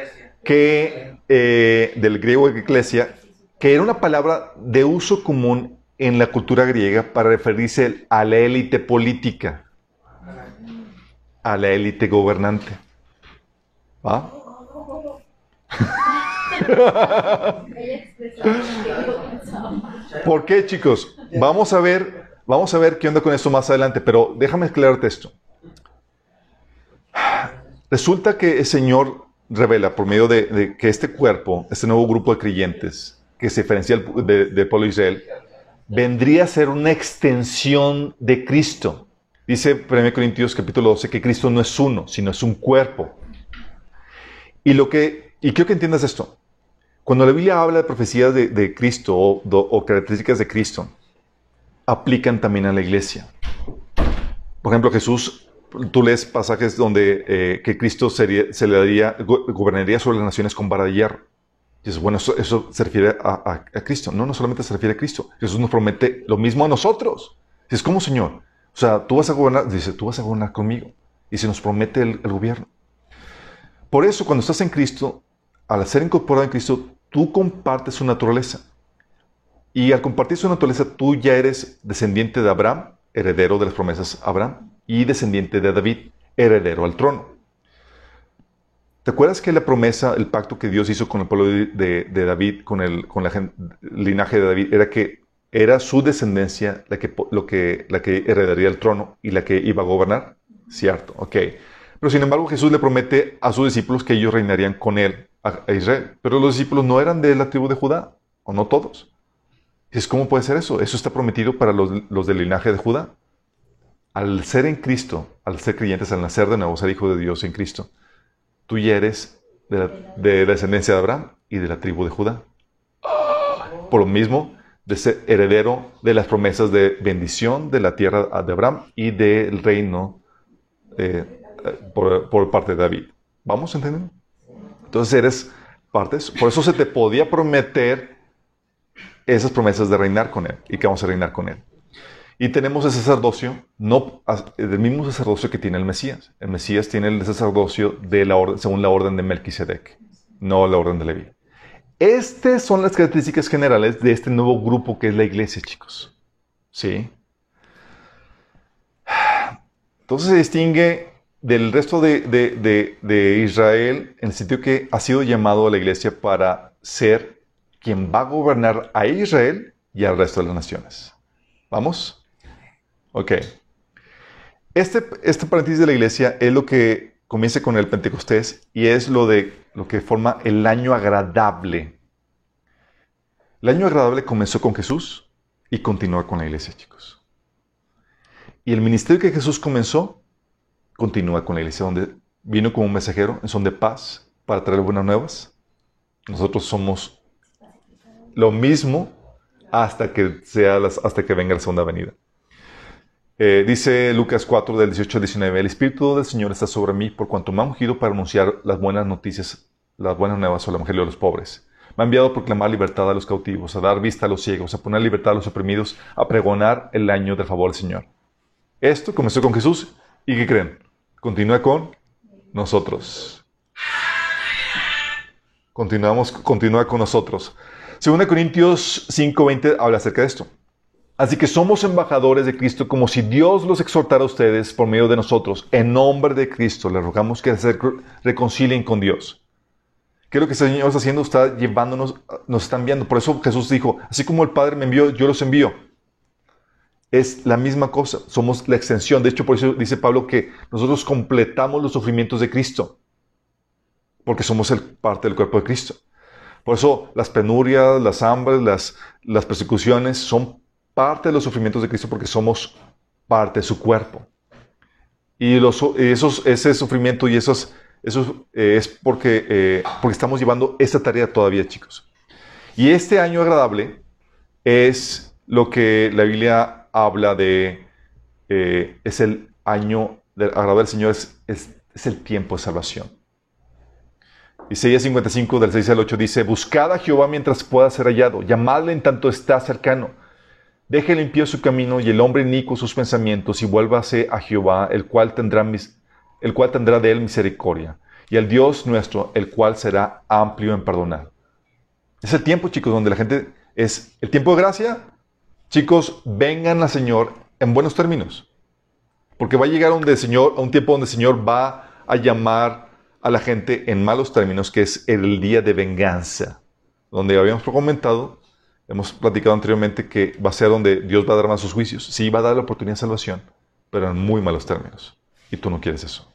que, eh, del griego eclesia, que era una palabra de uso común en la cultura griega para referirse a la élite política, a la élite gobernante. ¿Va? ¿Por qué, chicos? Vamos a ver, vamos a ver qué onda con esto más adelante, pero déjame aclararte esto. Resulta que el Señor revela por medio de, que este cuerpo, este nuevo grupo de creyentes que se diferencia del pueblo de Israel, vendría a ser una extensión de Cristo. Dice 1 Corintios capítulo 12 que Cristo no es uno, sino es un cuerpo. Y, lo que, y quiero que entiendas esto. Cuando la Biblia habla de profecías de, Cristo o características de Cristo, aplican también a la iglesia. Por ejemplo, Jesús tú lees pasajes donde eh, que Cristo se le daría, gobernaría sobre las naciones con vara de hierro. Y bueno, eso, se refiere a, Cristo. No, no solamente se refiere a Cristo. Jesús nos promete lo mismo a nosotros. Dices, ¿cómo, Señor? O sea, tú vas a gobernar, dice, tú vas a gobernar conmigo. Y se nos promete el, el gobierno. Por eso, cuando estás en Cristo, al ser incorporado en Cristo, tú compartes su naturaleza. Y al compartir su naturaleza, tú ya eres descendiente de Abraham, heredero de las promesas de Abraham y descendiente de David, heredero al trono. ¿Te acuerdas que la promesa, el pacto que Dios hizo con el pueblo de, David, con el, con la linaje de David, era que era su descendencia la que, lo que, la que heredaría el trono y la que iba a gobernar? Cierto, ok. Pero sin embargo Jesús le promete a sus discípulos que ellos reinarían con él a, Israel. Pero los discípulos no eran de la tribu de Judá, o no todos. Dices, ¿cómo puede ser eso? Eso está prometido para los, los del linaje de Judá al ser en Cristo, al ser creyentes, al nacer de nuevo, ser hijo de Dios en Cristo, tú ya eres de la, descendencia de Abraham y de la tribu de Judá. Por lo mismo, de ser heredero de las promesas de bendición de la tierra de Abraham y del reino eh, por, parte de David. ¿Vamos entendiendo? Entonces eres parte Por eso se te podía prometer esas promesas de reinar con Él y que vamos a reinar con Él. Y tenemos el sacerdocio, no del mismo sacerdocio que tiene el Mesías. El Mesías tiene el sacerdocio de la orden, según la orden de Melquisedec, no la orden de Leví. Estas son las características generales de este nuevo grupo que es la iglesia, chicos. ¿Sí? Entonces se distingue del resto de, de, Israel en el sentido que ha sido llamado a la iglesia para ser quien va a gobernar a Israel y al resto de las naciones. ¿Vamos? Ok. Este, este paréntesis de la iglesia es lo que comienza con el Pentecostés y es lo, de, lo que forma el año agradable. El año agradable comenzó con Jesús y continúa con la iglesia, chicos. Y el ministerio que Jesús comenzó continúa con la iglesia, donde vino como un mensajero en son de paz para traer buenas nuevas. Nosotros somos lo mismo hasta que, sea hasta que venga la segunda venida. Eh, dice Lucas 4 del 18 al 19, el Espíritu del Señor está sobre mí por cuanto me ha ungido para anunciar las buenas noticias, las buenas nuevas al Evangelio de los pobres. Me ha enviado a proclamar libertad a los cautivos, a dar vista a los ciegos, a poner libertad a los oprimidos, a pregonar el año del favor del Señor. Esto comenzó con Jesús y ¿qué creen? Continúa con nosotros. Continuamos, continúa con nosotros. Según Corintios 5:20 habla acerca de esto. Así que somos embajadores de Cristo como si Dios los exhortara a ustedes por medio de nosotros. En nombre de Cristo les rogamos que se reconcilien con Dios. ¿Qué es lo que el Señor está haciendo? Está llevándonos, nos está enviando. Por eso Jesús dijo, así como el Padre me envió, yo los envío. Es la misma cosa, somos la extensión. De hecho, por eso dice Pablo que nosotros completamos los sufrimientos de Cristo, porque somos el, parte del cuerpo de Cristo. Por eso las penurias, las hambres, las, las persecuciones son parte de los sufrimientos de Cristo porque somos parte de su cuerpo. Y los, esos, ese sufrimiento y esos, eso eh, es porque, eh, porque estamos llevando esta tarea todavía, chicos. Y este año agradable es lo que la Biblia habla de, eh, es el año del agradable del Señor, es, es, es el tiempo de salvación. Isaías 55 del 6 al 8 dice, Buscad a Jehová mientras pueda ser hallado, llamadle en tanto está cercano. Deje limpio su camino y el hombre inico sus pensamientos y vuélvase a Jehová, el cual tendrá, el cual tendrá de él misericordia, y al Dios nuestro, el cual será amplio en perdonar. Es el tiempo, chicos, donde la gente es el tiempo de gracia. Chicos, vengan al Señor en buenos términos. Porque va a llegar un, Señor, a un tiempo donde el Señor va a llamar a la gente en malos términos, que es el día de venganza. Donde habíamos comentado Hemos platicado anteriormente que va a ser donde Dios va a dar más sus juicios. Sí, va a dar la oportunidad de salvación, pero en muy malos términos. Y tú no quieres eso.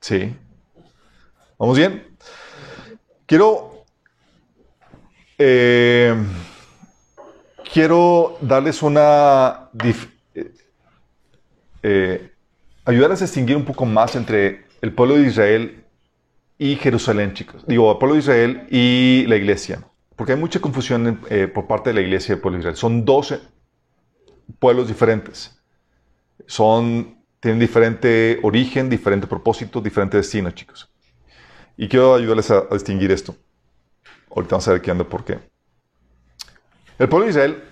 ¿Sí? ¿Vamos bien? Quiero... Eh, quiero darles una... Eh, eh, ayudarles a distinguir un poco más entre el pueblo de Israel y Jerusalén, chicos. Digo, el pueblo de Israel y la iglesia. Porque hay mucha confusión eh, por parte de la iglesia del pueblo de Israel. Son 12 pueblos diferentes. Son, tienen diferente origen, diferente propósito, diferente destino, chicos. Y quiero ayudarles a, distinguir esto. Ahorita vamos a ver qué anda por qué. El pueblo de Israel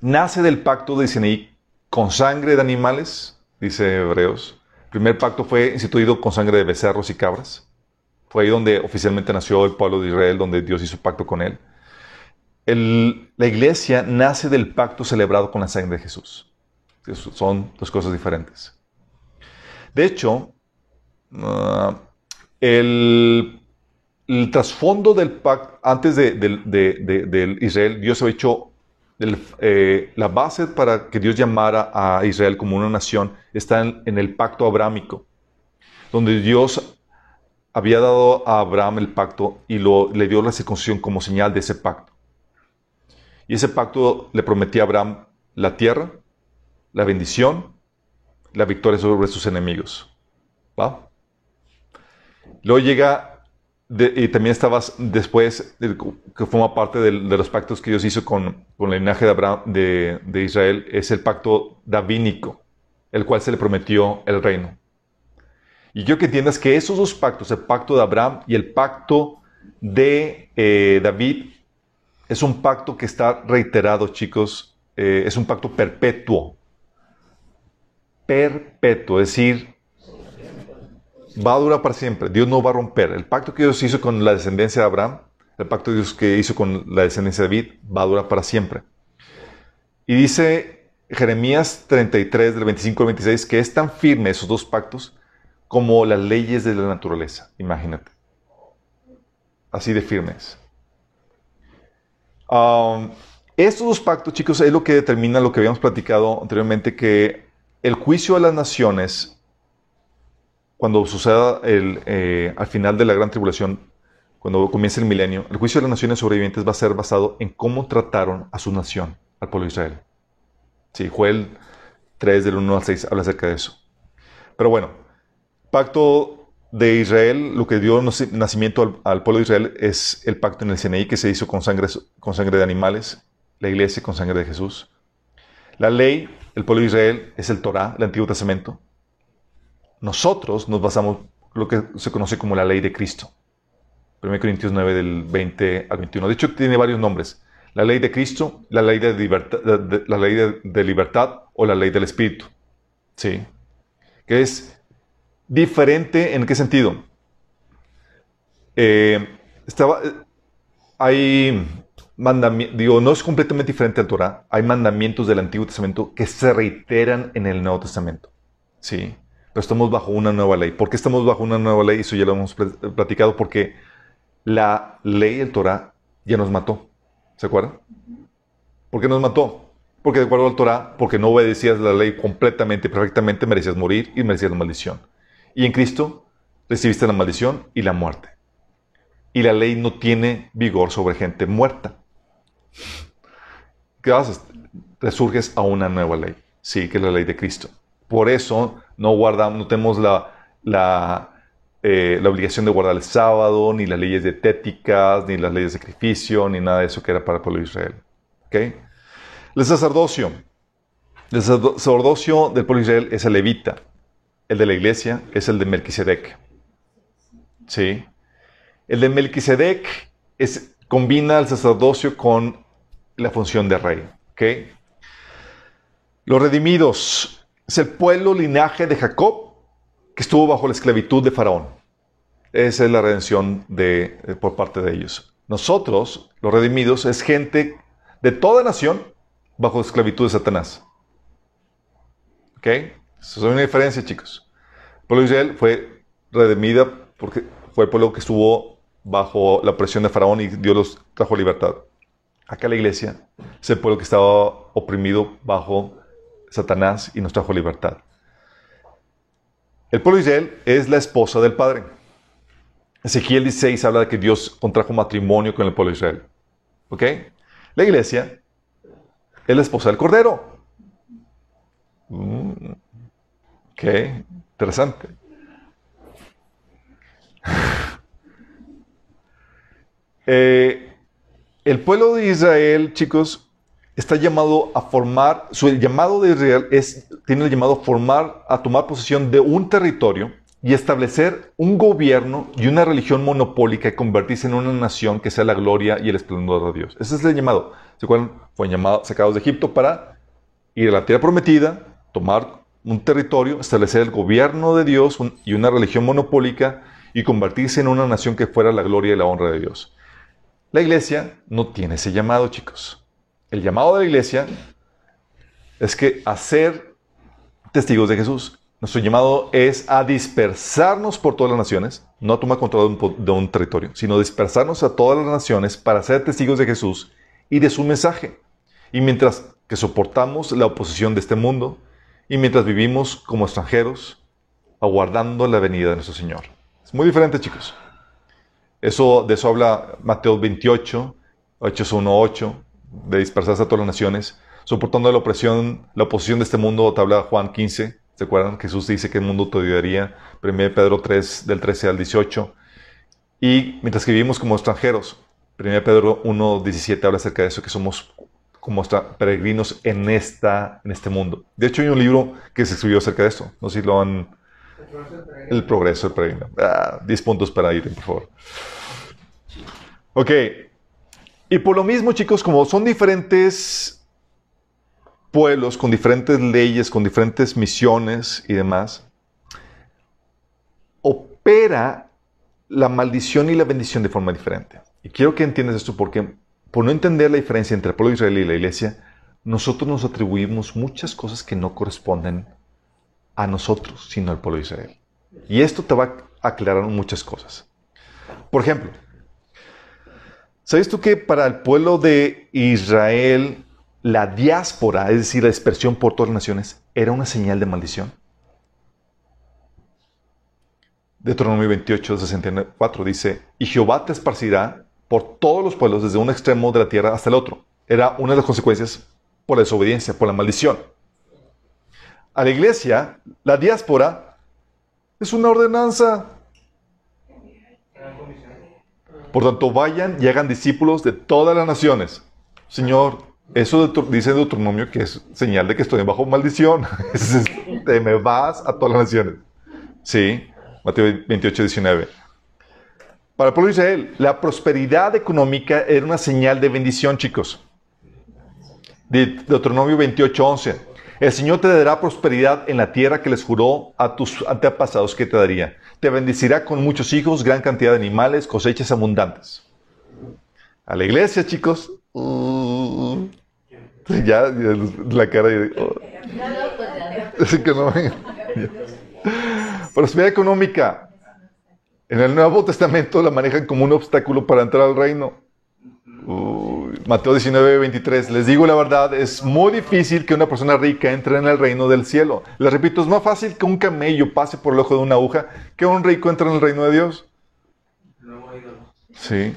nace del pacto de Sinaí con sangre de animales, dice Hebreos. El primer pacto fue instituido con sangre de becerros y cabras. Fue ahí donde oficialmente nació el pueblo de Israel, donde Dios hizo pacto con él la iglesia nace del pacto celebrado con la sangre de Jesús. Son dos cosas diferentes. De hecho, ah, el, trasfondo del pacto, antes de, Israel, Dios había hecho eh, la base para que Dios llamara a Israel como una nación, está en, el pacto abrámico, donde Dios había dado a Abraham el pacto y le dio la circuncisión como señal de ese pacto. Y ese pacto le prometía a Abraham la tierra, la bendición, la victoria sobre sus enemigos. ¿Va? Luego llega, y también estaba después, que forma parte de, los pactos que Dios hizo con, con el linaje de, Abraham, de, de Israel, es el pacto davínico, el cual se le prometió el reino. Y yo que entiendas que esos dos pactos, el pacto de Abraham y el pacto de eh, David, es un pacto que está reiterado, chicos. Eh, es un pacto perpetuo. Perpetuo, es decir, va a durar para siempre. Dios no va a romper. El pacto que Dios hizo con la descendencia de Abraham, el pacto que Dios que hizo con la descendencia de David, va a durar para siempre. Y dice Jeremías 33, del 25 al 26, que es tan firme esos dos pactos como las leyes de la naturaleza. Imagínate. Así de firmes. Um, estos dos pactos, chicos, es lo que determina lo que habíamos platicado anteriormente, que el juicio a las naciones, cuando suceda el, eh, al final de la gran tribulación, cuando comience el milenio, el juicio de las naciones sobrevivientes va a ser basado en cómo trataron a su nación, al pueblo de Israel. Sí, Joel 3 del 1 al 6 habla acerca de eso. Pero bueno, pacto de Israel, lo que dio nacimiento al, pueblo de Israel es el pacto en el Sinaí que se hizo con sangre, con sangre de animales, la iglesia con sangre de Jesús. La ley, el pueblo de Israel, es el Torah, el Antiguo Testamento. Nosotros nos basamos en lo que se conoce como la ley de Cristo. 1 Corintios 9 del 20 al 21. De hecho, tiene varios nombres. La ley de Cristo, la ley de, libertad, la ley de, libertad o la ley del Espíritu. ¿Sí? Que es diferente en qué sentido. Eh, estaba, hay mandamientos, digo, no es completamente diferente al Torah. Hay mandamientos del Antiguo Testamento que se reiteran en el Nuevo Testamento. ¿Sí? Pero estamos bajo una nueva ley. ¿Por qué estamos bajo una nueva ley? Eso ya lo hemos platicado porque la ley del Torah ya nos mató. ¿Se acuerdan? ¿Por qué nos mató? Porque de acuerdo al Torah, porque no obedecías la ley completamente, perfectamente, merecías morir y merecías maldición. Y en Cristo recibiste la maldición y la muerte. Y la ley no tiene vigor sobre gente muerta. ¿Qué haces? Resurges a una nueva ley, sí, que es la ley de Cristo. Por eso no guardamos, no tenemos la, la eh, la obligación de guardar el sábado, ni las leyes dietéticas, ni las leyes de sacrificio, ni nada de eso que era para el pueblo de Israel. ¿Okay? El sacerdocio. El sacerdocio del pueblo de Israel es el levita. El de la iglesia es el de Melquisedec. ¿Sí? El de Melquisedec es, combina el sacerdocio con la función de rey. ¿Okay? Los redimidos es el pueblo linaje de Jacob que estuvo bajo la esclavitud de Faraón. Esa es la redención de, eh, por parte de ellos. Nosotros, los redimidos, es gente de toda nación bajo la esclavitud de Satanás. ¿Ok? Eso es una diferencia, chicos. El pueblo de Israel fue redimida porque fue el pueblo que estuvo bajo la presión de Faraón y Dios los trajo libertad. Acá la iglesia es el pueblo que estaba oprimido bajo Satanás y nos trajo libertad. El pueblo de Israel es la esposa del Padre. Ezequiel 16 habla de que Dios contrajo matrimonio con el pueblo de Israel. ¿Ok? La iglesia es la esposa del Cordero. Mm, ok, interesante. Eh, el pueblo de Israel, chicos, está llamado a formar, su llamado de Israel es, tiene el llamado a formar, a tomar posesión de un territorio y establecer un gobierno y una religión monopólica y convertirse en una nación que sea la gloria y el esplendor de Dios. Ese es el llamado. ¿Se acuerdan? Fueron sacados de Egipto para ir a la tierra prometida, tomar un territorio, establecer el gobierno de Dios y una religión monopólica y convertirse en una nación que fuera la gloria y la honra de Dios. La iglesia no tiene ese llamado, chicos. El llamado de la iglesia es que hacer testigos de Jesús. Nuestro llamado es a dispersarnos por todas las naciones, no a tomar control de un, territorio, sino dispersarnos a todas las naciones para ser testigos de Jesús y de su mensaje. Y mientras que soportamos la oposición de este mundo, y mientras vivimos como extranjeros, aguardando la venida de nuestro Señor. Es muy diferente, chicos. Eso, de eso habla Mateo 28, Hechos 1, 8, de dispersarse a todas las naciones, soportando la opresión, la oposición de este mundo, te habla Juan 15, ¿se acuerdan? Jesús dice que el mundo te odiaría, 1 Pedro 3, del 13 al 18, y mientras que vivimos como extranjeros, 1 Pedro 1, 17 habla acerca de eso, que somos como peregrinos en, esta, en este mundo. De hecho, hay un libro que se escribió acerca de esto, no sé si lo han... El progreso del peregrino. Ah, 10 puntos para ir, por favor. Ok, y por lo mismo, chicos, como son diferentes pueblos con diferentes leyes, con diferentes misiones y demás, opera la maldición y la bendición de forma diferente. Y quiero que entiendas esto porque por no entender la diferencia entre el pueblo de Israel y la iglesia, nosotros nos atribuimos muchas cosas que no corresponden a nosotros, sino al pueblo de Israel. Y esto te va a aclarar muchas cosas. Por ejemplo, ¿Sabes tú que para el pueblo de Israel la diáspora, es decir, la dispersión por todas las naciones, era una señal de maldición? Deuteronomio 28, 64 dice, y Jehová te esparcirá por todos los pueblos desde un extremo de la tierra hasta el otro. Era una de las consecuencias por la desobediencia, por la maldición. A la iglesia, la diáspora es una ordenanza. Por tanto, vayan y hagan discípulos de todas las naciones. Señor, eso dice Deuteronomio que es señal de que estoy bajo maldición. Te me vas a todas las naciones. Sí, Mateo 28, 19. Para el pueblo de Israel, la prosperidad económica era una señal de bendición, chicos. De Deuteronomio 28:11. El Señor te dará prosperidad en la tierra que les juró a tus antepasados que te daría. Te bendecirá con muchos hijos, gran cantidad de animales, cosechas abundantes. A la iglesia, chicos. uh, ya, ya, la cara de. oh. Así que no. Prosperidad económica. En el Nuevo Testamento la manejan como un obstáculo para entrar al reino. Mateo 19, 23. Les digo la verdad, es muy difícil que una persona rica entre en el reino del cielo. Les repito, es más fácil que un camello pase por el ojo de una aguja que un rico entre en el reino de Dios. Sí.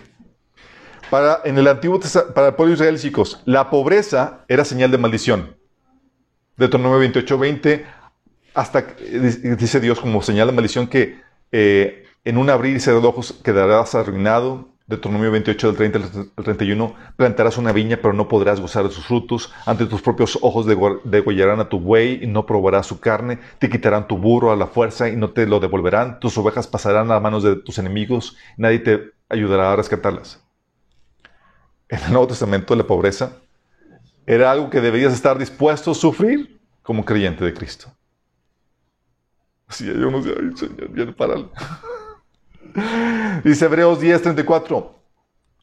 Para, en el Antiguo para el pueblo de Israel, chicos, la pobreza era señal de maldición. Deuteronomio 28, 20, hasta eh, dice Dios como señal de maldición que eh, en un abrir y cerrar de ojos quedarás arruinado. Deuteronomio 28, del 30 al 31, plantarás una viña, pero no podrás gozar de sus frutos. Ante tus propios ojos degol- degollarán a tu buey y no probarás su carne. Te quitarán tu burro a la fuerza y no te lo devolverán. Tus ovejas pasarán a manos de tus enemigos. Nadie te ayudará a rescatarlas. En el Nuevo Testamento, la pobreza era algo que deberías estar dispuesto a sufrir como creyente de Cristo. Así yo no sé, ay, Señor, ya párale. Dice Hebreos 10:34,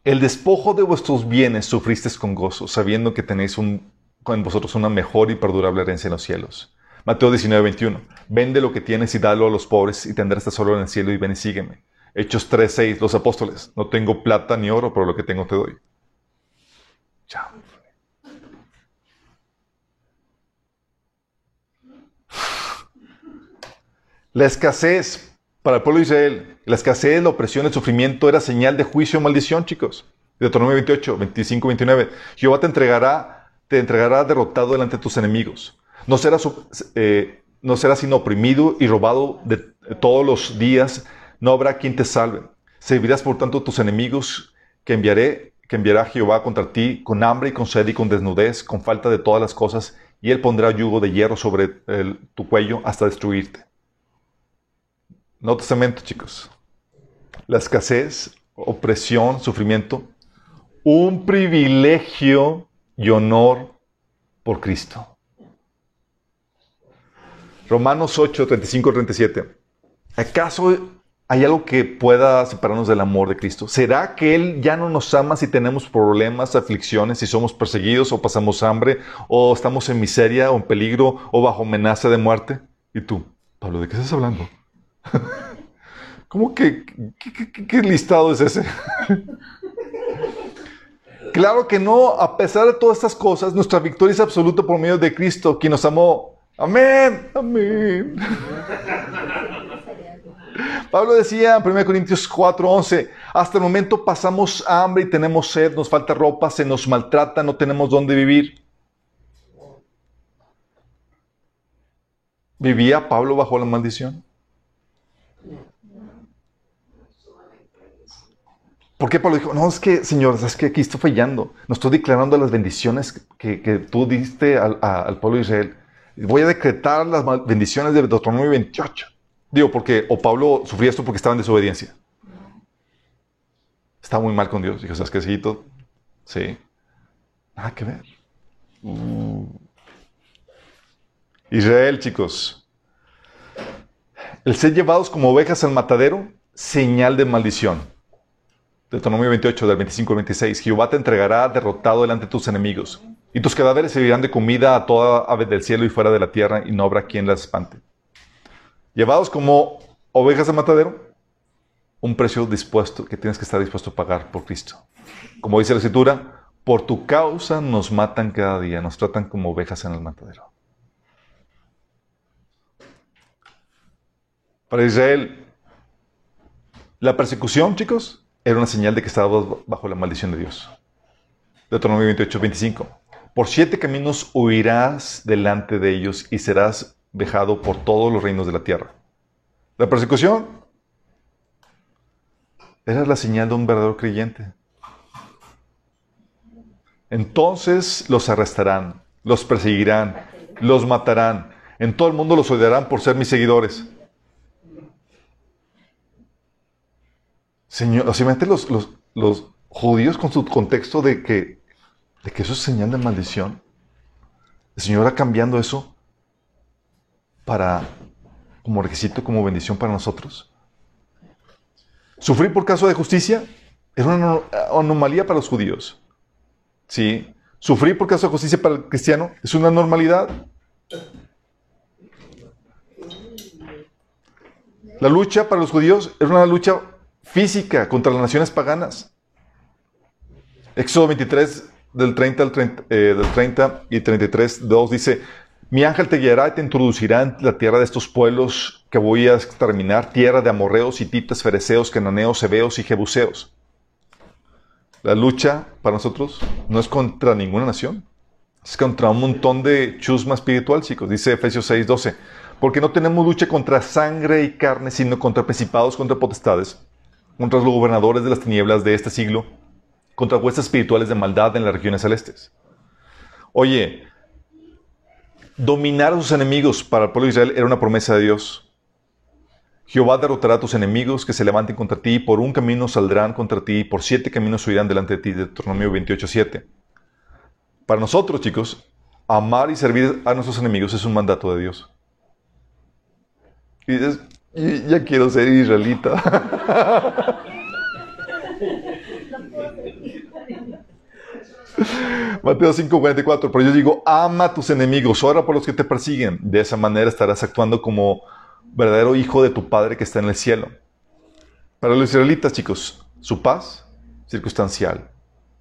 el despojo de vuestros bienes sufristeis con gozo, sabiendo que tenéis un, con vosotros una mejor y perdurable herencia en los cielos. Mateo 19:21, vende lo que tienes y dalo a los pobres y tendrás tesoro en el cielo y ven y sígueme. Hechos 3:6, los apóstoles, no tengo plata ni oro, pero lo que tengo te doy. Chao. La escasez para el pueblo de Israel, la escasez, la opresión, el sufrimiento era señal de juicio o maldición, chicos. Deuteronomio 28, 25, 29. Jehová te entregará, te entregará derrotado delante de tus enemigos. No serás, eh, no serás sino oprimido y robado de todos los días. No habrá quien te salve. Servirás por tanto a tus enemigos que enviaré, que enviará Jehová contra ti con hambre y con sed y con desnudez, con falta de todas las cosas, y él pondrá yugo de hierro sobre tu cuello hasta destruirte. Nuevo Testamento, chicos. La escasez, opresión, sufrimiento, un privilegio y honor por Cristo. Romanos 8, 35, 37. ¿Acaso hay algo que pueda separarnos del amor de Cristo? ¿Será que Él ya no nos ama si tenemos problemas, aflicciones, si somos perseguidos o pasamos hambre, o estamos en miseria o en peligro o bajo amenaza de muerte? ¿Y tú, Pablo, de qué estás hablando? ¿Cómo que qué, listado es ese? claro que no, a pesar de todas estas cosas, nuestra victoria es absoluta por medio de Cristo, quien nos amó. Amén, amén. Pablo decía en 1 Corintios 4:11, hasta el momento pasamos hambre y tenemos sed, nos falta ropa, se nos maltrata, no tenemos dónde vivir. ¿Vivía Pablo bajo la maldición? ¿Por qué Pablo dijo, no, es que, Señor, es que aquí estoy fallando. No estoy declarando las bendiciones que, que tú diste al, al pueblo de Israel. Voy a decretar las bendiciones de Deuteronomio 28. Digo, porque, o Pablo sufría esto porque estaba en desobediencia. Está muy mal con Dios. Dijo, ¿sabes qué? Sí. Nada que ver. Uh. Israel, chicos. El ser llevados como ovejas al matadero, señal de maldición. Deuteronomio 28, del 25 al 26. Jehová te entregará derrotado delante de tus enemigos, y tus cadáveres servirán de comida a toda ave del cielo y fuera de la tierra, y no habrá quien las espante. Llevados como ovejas de matadero, un precio dispuesto que tienes que estar dispuesto a pagar por Cristo. Como dice la Escritura, por tu causa nos matan cada día, nos tratan como ovejas en el matadero. Para Israel, la persecución, chicos, era una señal de que estabas bajo la maldición de Dios. Deuteronomio 28, 25. Por siete caminos huirás delante de ellos y serás vejado por todos los reinos de la tierra. La persecución era la señal de un verdadero creyente. Entonces los arrestarán, los perseguirán, los matarán. En todo el mundo los odiarán por ser mis seguidores. Señor, obviamente los, los, los judíos con su contexto de que, de que eso es señal de maldición, el Señor va cambiando eso para, como requisito, como bendición para nosotros. Sufrir por caso de justicia era una anomalía para los judíos. ¿Sí? Sufrir por caso de justicia para el cristiano es una normalidad. La lucha para los judíos era una lucha física contra las naciones paganas. Éxodo 23, del 30, al 30, eh, del 30 y 33, 2 dice, mi ángel te guiará y te introducirá en la tierra de estos pueblos que voy a exterminar, tierra de amorreos, hititas, fereceos, cananeos, hebeos y jebuseos. La lucha para nosotros no es contra ninguna nación, es contra un montón de chusma espiritual, chicos. Dice Efesios 6, 12. Porque no tenemos lucha contra sangre y carne, sino contra principados, contra potestades, contra los gobernadores de las tinieblas de este siglo, contra huestes espirituales de maldad en las regiones celestes. Oye, dominar a sus enemigos para el pueblo de Israel era una promesa de Dios. Jehová derrotará a tus enemigos que se levanten contra ti, por un camino saldrán contra ti, por siete caminos subirán delante de ti. Deuteronomio 28.7. Para nosotros, chicos, amar y servir a nuestros enemigos es un mandato de Dios. Y dices, ya quiero ser israelita. Mateo 5:44, pero yo digo, ama a tus enemigos, ora por los que te persiguen. De esa manera estarás actuando como verdadero hijo de tu Padre que está en el cielo. Para los israelitas, chicos, su paz circunstancial,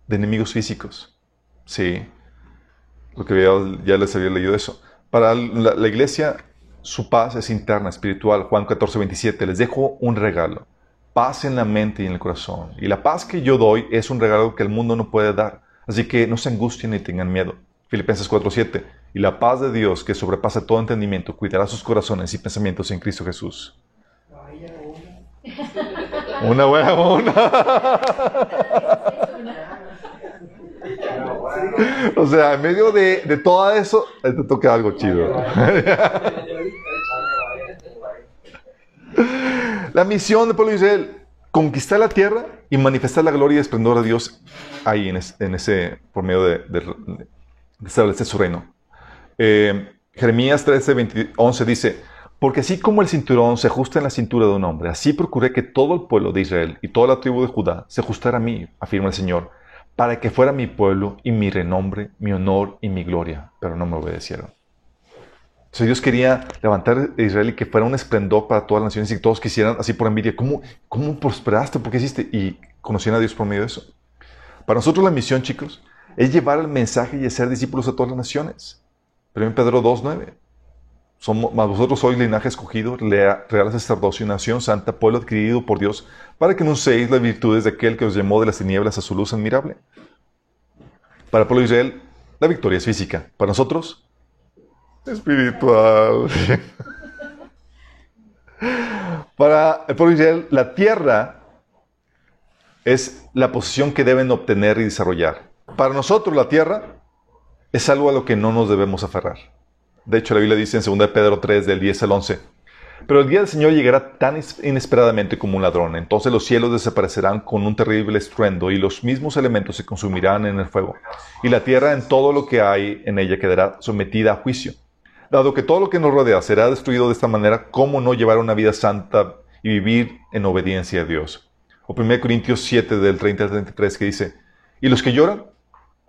de enemigos físicos. Sí, lo que ya les había leído eso. Para la, la iglesia, su paz es interna, espiritual. Juan 14, 27. Les dejo un regalo. Paz en la mente y en el corazón. Y la paz que yo doy es un regalo que el mundo no puede dar. Así que no se angustien ni tengan miedo. Filipenses 4:7. Y la paz de Dios, que sobrepasa todo entendimiento, cuidará sus corazones y pensamientos en Cristo Jesús. Una buena, una. O sea, en medio de, de todo eso, te toca algo chido. La misión del pueblo de Israel, conquistar la tierra y manifestar la gloria y esplendor de Dios ahí en, ese, por medio de, establecer su reino. Eh, Jeremías 13, 11 dice, porque así como el cinturón se ajusta en la cintura de un hombre, así procuré que todo el pueblo de Israel y toda la tribu de Judá se ajustara a mí, afirma el Señor, para que fuera mi pueblo y mi renombre, mi honor y mi gloria, pero no me obedecieron. O Dios quería levantar a Israel y que fuera un esplendor para todas las naciones y que todos quisieran, así por envidia, ¿cómo, cómo prosperaste? ¿Por qué hiciste? Y conocían a Dios por medio de eso. Para nosotros la misión, chicos, es llevar el mensaje y hacer discípulos a todas las naciones. 1 Pedro 2.9. Somos, vosotros sois linaje escogido, real sacerdocio y nación santa, pueblo adquirido por Dios, para que anunciéis las virtudes de aquel que os llamó de las tinieblas a su luz admirable. Para el pueblo de Israel, la victoria es física. Para nosotros, espiritual. Para el pueblo de Israel, la tierra es la posición que deben obtener y desarrollar. Para nosotros la tierra es algo a lo que no nos debemos aferrar. De hecho, la Biblia dice en 2 Pedro 3, del 10 al 11, pero el día del Señor llegará tan inesperadamente como un ladrón. Entonces los cielos desaparecerán con un terrible estruendo y los mismos elementos se consumirán en el fuego. Y la tierra en todo lo que hay en ella quedará sometida a juicio. Dado que todo lo que nos rodea será destruido de esta manera, ¿cómo no llevar una vida santa y vivir en obediencia a Dios? O 1 Corintios 7 del 30 al 33 que dice, y los que lloran,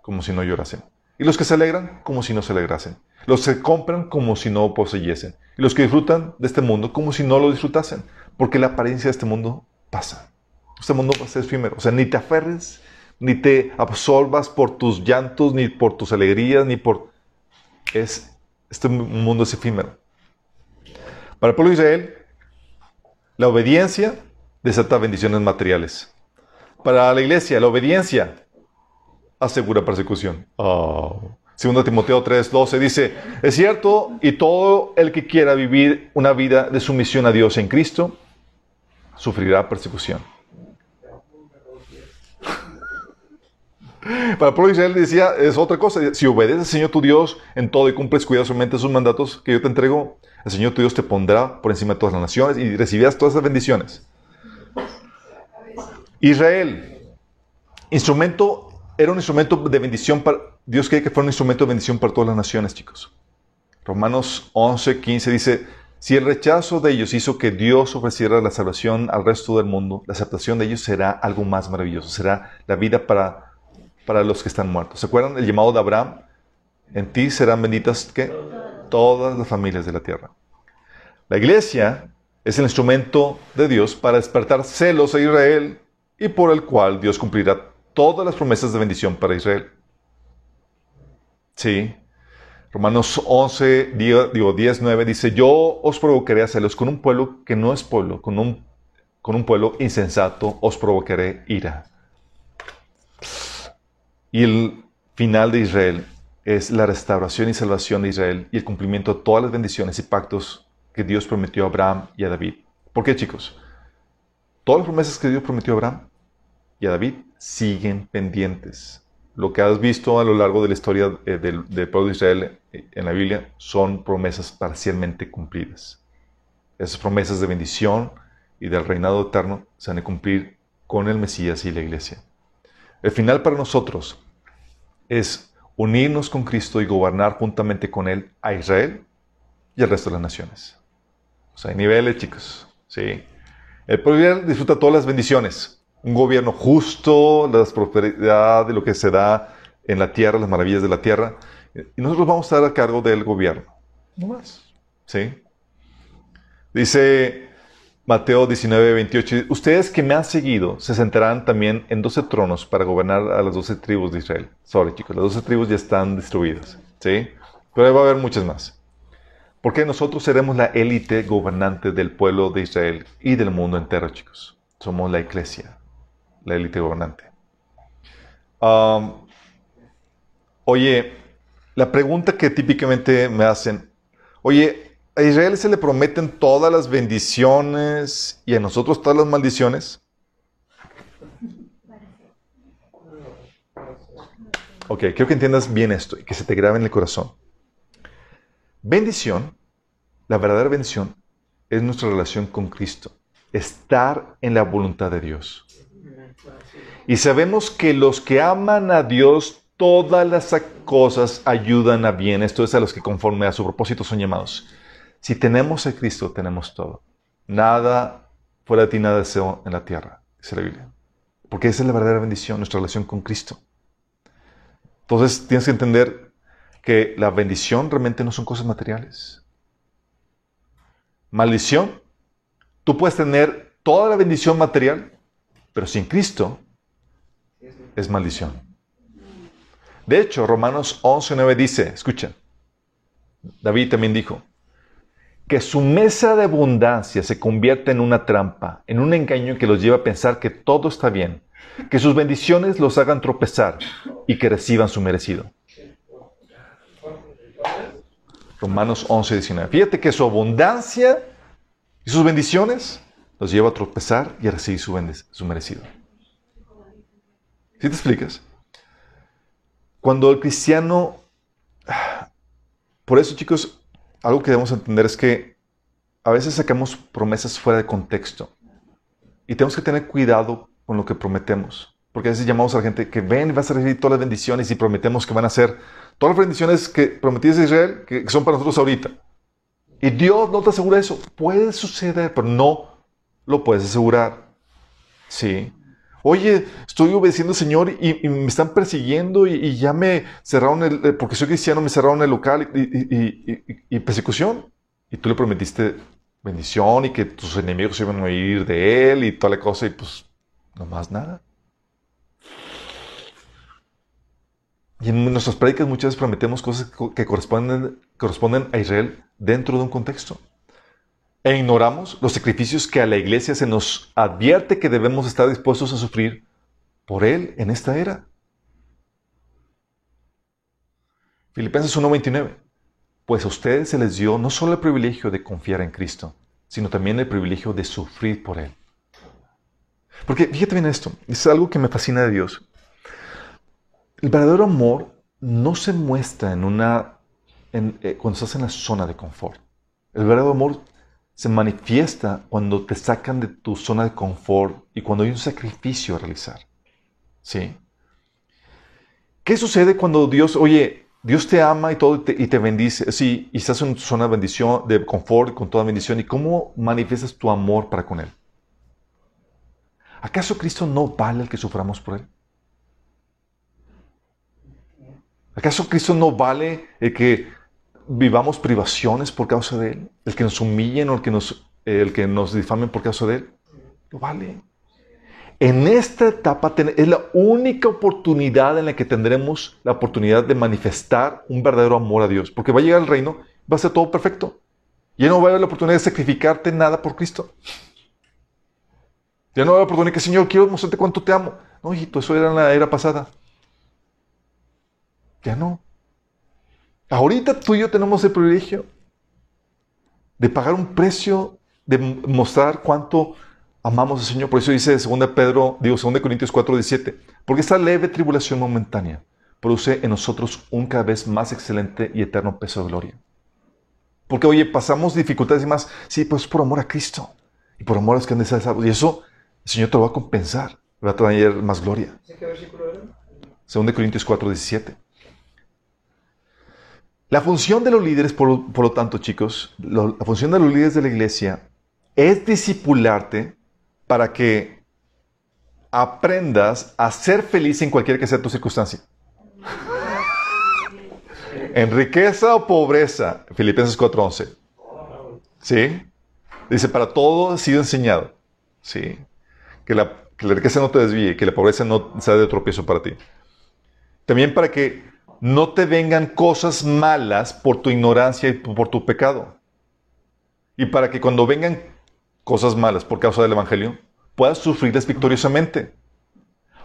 como si no llorasen. Y los que se alegran, como si no se alegrasen. Los que compran, como si no poseyesen. Y los que disfrutan de este mundo, como si no lo disfrutasen. Porque la apariencia de este mundo pasa. Este mundo va a ser efímero. O sea, ni te aferres, ni te absorbas por tus llantos, ni por tus alegrías, ni por... Es, este mundo es efímero. Para el pueblo de Israel, la obediencia desata bendiciones materiales. Para la iglesia, la obediencia asegura persecución. Oh. Segundo Timoteo 3:12 dice, es cierto, y todo el que quiera vivir una vida de sumisión a Dios en Cristo, sufrirá persecución. Para el Israel decía, es otra cosa, si obedeces al Señor tu Dios en todo y cumples cuidadosamente sus mandatos que yo te entrego, el Señor tu Dios te pondrá por encima de todas las naciones y recibirás todas esas bendiciones. Israel, instrumento, era un instrumento de bendición para, Dios quiere que fuera un instrumento de bendición para todas las naciones, chicos. Romanos 11, 15 dice, si el rechazo de ellos hizo que Dios ofreciera la salvación al resto del mundo, la aceptación de ellos será algo más maravilloso, será la vida para, para los que están muertos. ¿Se acuerdan el llamado de Abraham? En ti serán benditas ¿qué? todas las familias de la tierra. La iglesia es el instrumento de Dios para despertar celos a Israel y por el cual Dios cumplirá todas las promesas de bendición para Israel. Sí. Romanos 11, digo 10, 9 dice, yo os provocaré a celos con un pueblo que no es pueblo, con un, con un pueblo insensato os provocaré ira. Y el final de Israel es la restauración y salvación de Israel y el cumplimiento de todas las bendiciones y pactos que Dios prometió a Abraham y a David. ¿Por qué, chicos? Todas las promesas que Dios prometió a Abraham y a David siguen pendientes. Lo que has visto a lo largo de la historia eh, del, pueblo de Israel eh, en la Biblia son promesas parcialmente cumplidas. Esas promesas de bendición y del reinado eterno se han de cumplir con el Mesías y la iglesia. El final para nosotros es unirnos con Cristo y gobernar juntamente con Él a Israel y al resto de las naciones. O sea, hay niveles, chicos. Sí. El pueblo disfruta todas las bendiciones. Un gobierno justo, la prosperidad de lo que se da en la tierra, las maravillas de la tierra. Y nosotros vamos a estar a cargo del gobierno. No más. ¿Sí? Dice Mateo 19, 28. Ustedes que me han seguido se sentarán también en 12 tronos para gobernar a las 12 tribus de Israel. Sorry, chicos, las 12 tribus ya están distribuidas. ¿Sí? Pero va a haber muchas más. Porque nosotros seremos la élite gobernante del pueblo de Israel y del mundo entero, chicos. Somos la iglesia, la élite gobernante. oye, la pregunta que típicamente me hacen, oye, a Israel se le prometen todas las bendiciones y a nosotros todas las maldiciones. Ok, quiero que entiendas bien esto y que se te grabe en el corazón. Bendición, la verdadera bendición, es nuestra relación con Cristo, estar en la voluntad de Dios. Y sabemos que los que aman a Dios, todas las cosas ayudan a bien. Esto es a los que conforme a su propósito son llamados. Si tenemos a Cristo, tenemos todo. Nada fuera de ti, nada deseo en la tierra, dice la Biblia. Porque esa es la verdadera bendición, nuestra relación con Cristo. Entonces tienes que entender que la bendición realmente no son cosas materiales. Maldición, tú puedes tener toda la bendición material, pero sin Cristo es maldición. De hecho, Romanos 11.9 dice, escucha, David también dijo, que su mesa de abundancia se convierta en una trampa, en un engaño que los lleva a pensar que todo está bien, que sus bendiciones los hagan tropezar y que reciban su merecido. Romanos 11, 19. Fíjate que su abundancia y sus bendiciones los lleva a tropezar y a recibir su, su merecido. ¿Sí te explicas? Cuando el cristiano... Por eso, chicos, algo que debemos entender es que a veces sacamos promesas fuera de contexto. Y tenemos que tener cuidado con lo que prometemos. Porque a veces llamamos a la gente que ven y vas a recibir todas las bendiciones y prometemos que van a ser Todas las bendiciones que prometiste a Israel, que son para nosotros ahorita. Y Dios no te asegura eso. Puede suceder, pero no lo puedes asegurar. Sí. Oye, estoy obedeciendo al Señor y, me están persiguiendo y, ya me cerraron el, eh, porque soy cristiano, me cerraron el local y, persecución. Y tú le prometiste bendición y que tus enemigos iban a ir de él y toda la cosa y pues no más nada. Y en nuestras prácticas muchas veces prometemos cosas que corresponden, corresponden a Israel dentro de un contexto. E ignoramos los sacrificios que a la iglesia se nos advierte que debemos estar dispuestos a sufrir por Él en esta era. Filipenses 1:29. Pues a ustedes se les dio no solo el privilegio de confiar en Cristo, sino también el privilegio de sufrir por Él. Porque fíjate bien esto, es algo que me fascina de Dios. El verdadero amor no se muestra en una, eh, cuando estás en la zona de confort. El verdadero amor se manifiesta cuando te sacan de tu zona de confort y cuando hay un sacrificio a realizar. ¿Sí? ¿Qué sucede cuando Dios, oye, Dios te ama y todo y te, bendice, sí, y estás en tu zona de bendición, de confort, con toda bendición, ¿y cómo manifiestas tu amor para con Él? ¿Acaso Cristo no vale el que suframos por Él? ¿Acaso Cristo no vale el que vivamos privaciones por causa de Él? ¿El que nos humillen o el que nos, el que nos difamen por causa de Él? No vale. En esta etapa es la única oportunidad en la que tendremos la oportunidad de manifestar un verdadero amor a Dios. Porque va a llegar el reino, va a ser todo perfecto. Ya no va a haber la oportunidad de sacrificarte nada por Cristo. Ya no va a haber oportunidad de que, Señor, quiero mostrarte cuánto te amo. No, hijito, eso era en la era pasada. Ya no. Ahorita tú y yo tenemos el privilegio de pagar un precio, de mostrar cuánto amamos al Señor. Por eso dice 2 Pedro, digo 2 Corintios 4, 17. Porque esta leve tribulación momentánea produce en nosotros un cada vez más excelente y eterno peso de gloria. Porque, oye, pasamos dificultades y más. Sí, pues por amor a Cristo. Y por amor a los que han de ser salvos. Y eso el Señor te lo va a compensar. Va a traer más gloria. ¿Qué versículo era? 2 Corintios 4, 17. La función de los líderes, por, lo tanto, chicos, la función de los líderes de la iglesia es discipularte para que aprendas a ser feliz en cualquier que sea tu circunstancia. en riqueza o pobreza, Filipenses 4:11. ¿Sí? Dice, para todo ha sido enseñado. ¿Sí? Que la, que la riqueza no te desvíe, que la pobreza no sea de tropiezo para ti. También para que no te vengan cosas malas por tu ignorancia y por tu pecado. Y para que cuando vengan cosas malas por causa del Evangelio, puedas sufrirlas victoriosamente.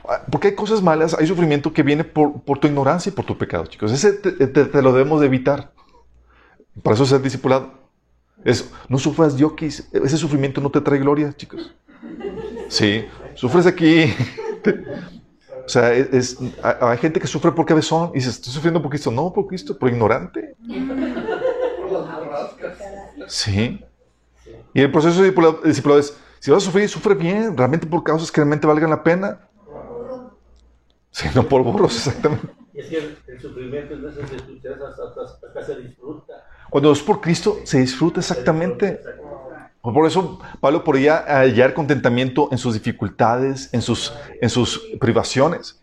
Ah, porque hay cosas malas, hay sufrimiento que viene por, tu ignorancia y por tu pecado, chicos. Ese te, lo debemos de evitar. Para eso ser discipulado. Es, no sufras diokis. Ese sufrimiento no te trae gloria, chicos. Sí, sufres aquí. O sea, es, hay gente que sufre por cabezón y dice, estoy sufriendo por Cristo. No, por Cristo, por ignorante. Sí. Y el proceso de discipulado es, si vas a sufrir, sufre bien, realmente por causas que realmente valgan la pena. Sí, no por burros, exactamente. Y es que el, sufrimiento es hasta, se disfruta. Cuando es por Cristo, se disfruta exactamente. Por eso Pablo podía hallar contentamiento en sus dificultades, en sus, en sus privaciones.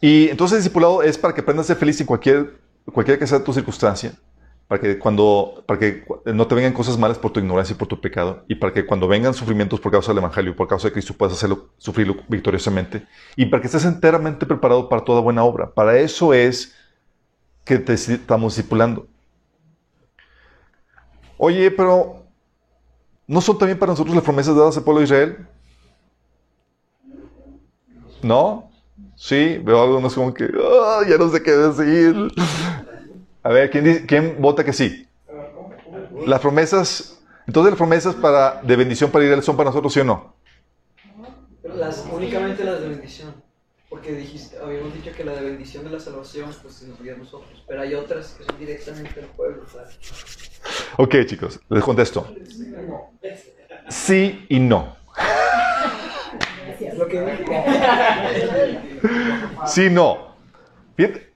Y entonces el discipulado es para que aprendas a ser feliz en cualquier, cualquier que sea tu circunstancia, para que, cuando, para que no te vengan cosas malas por tu ignorancia y por tu pecado, y para que cuando vengan sufrimientos por causa del Evangelio, por causa de Cristo, puedas hacerlo, sufrirlo victoriosamente, y para que estés enteramente preparado para toda buena obra. Para eso es que te estamos discipulando. Oye, pero ¿No son también para nosotros las promesas dadas al pueblo de Israel? ¿No? Sí, veo algo más como que, ah, ya no sé qué decir. A ver, ¿quién, ¿quién vota que sí? Las promesas, entonces las promesas para, de bendición para Israel son para nosotros, ¿sí o no? Las, únicamente las de bendición. Porque dijiste, habíamos dicho que la de bendición de la salvación, pues se nos a nosotros. Pero hay otras que son directamente al pueblo, ¿sabes? Ok, chicos, les contesto. Sí y no. Sí, no.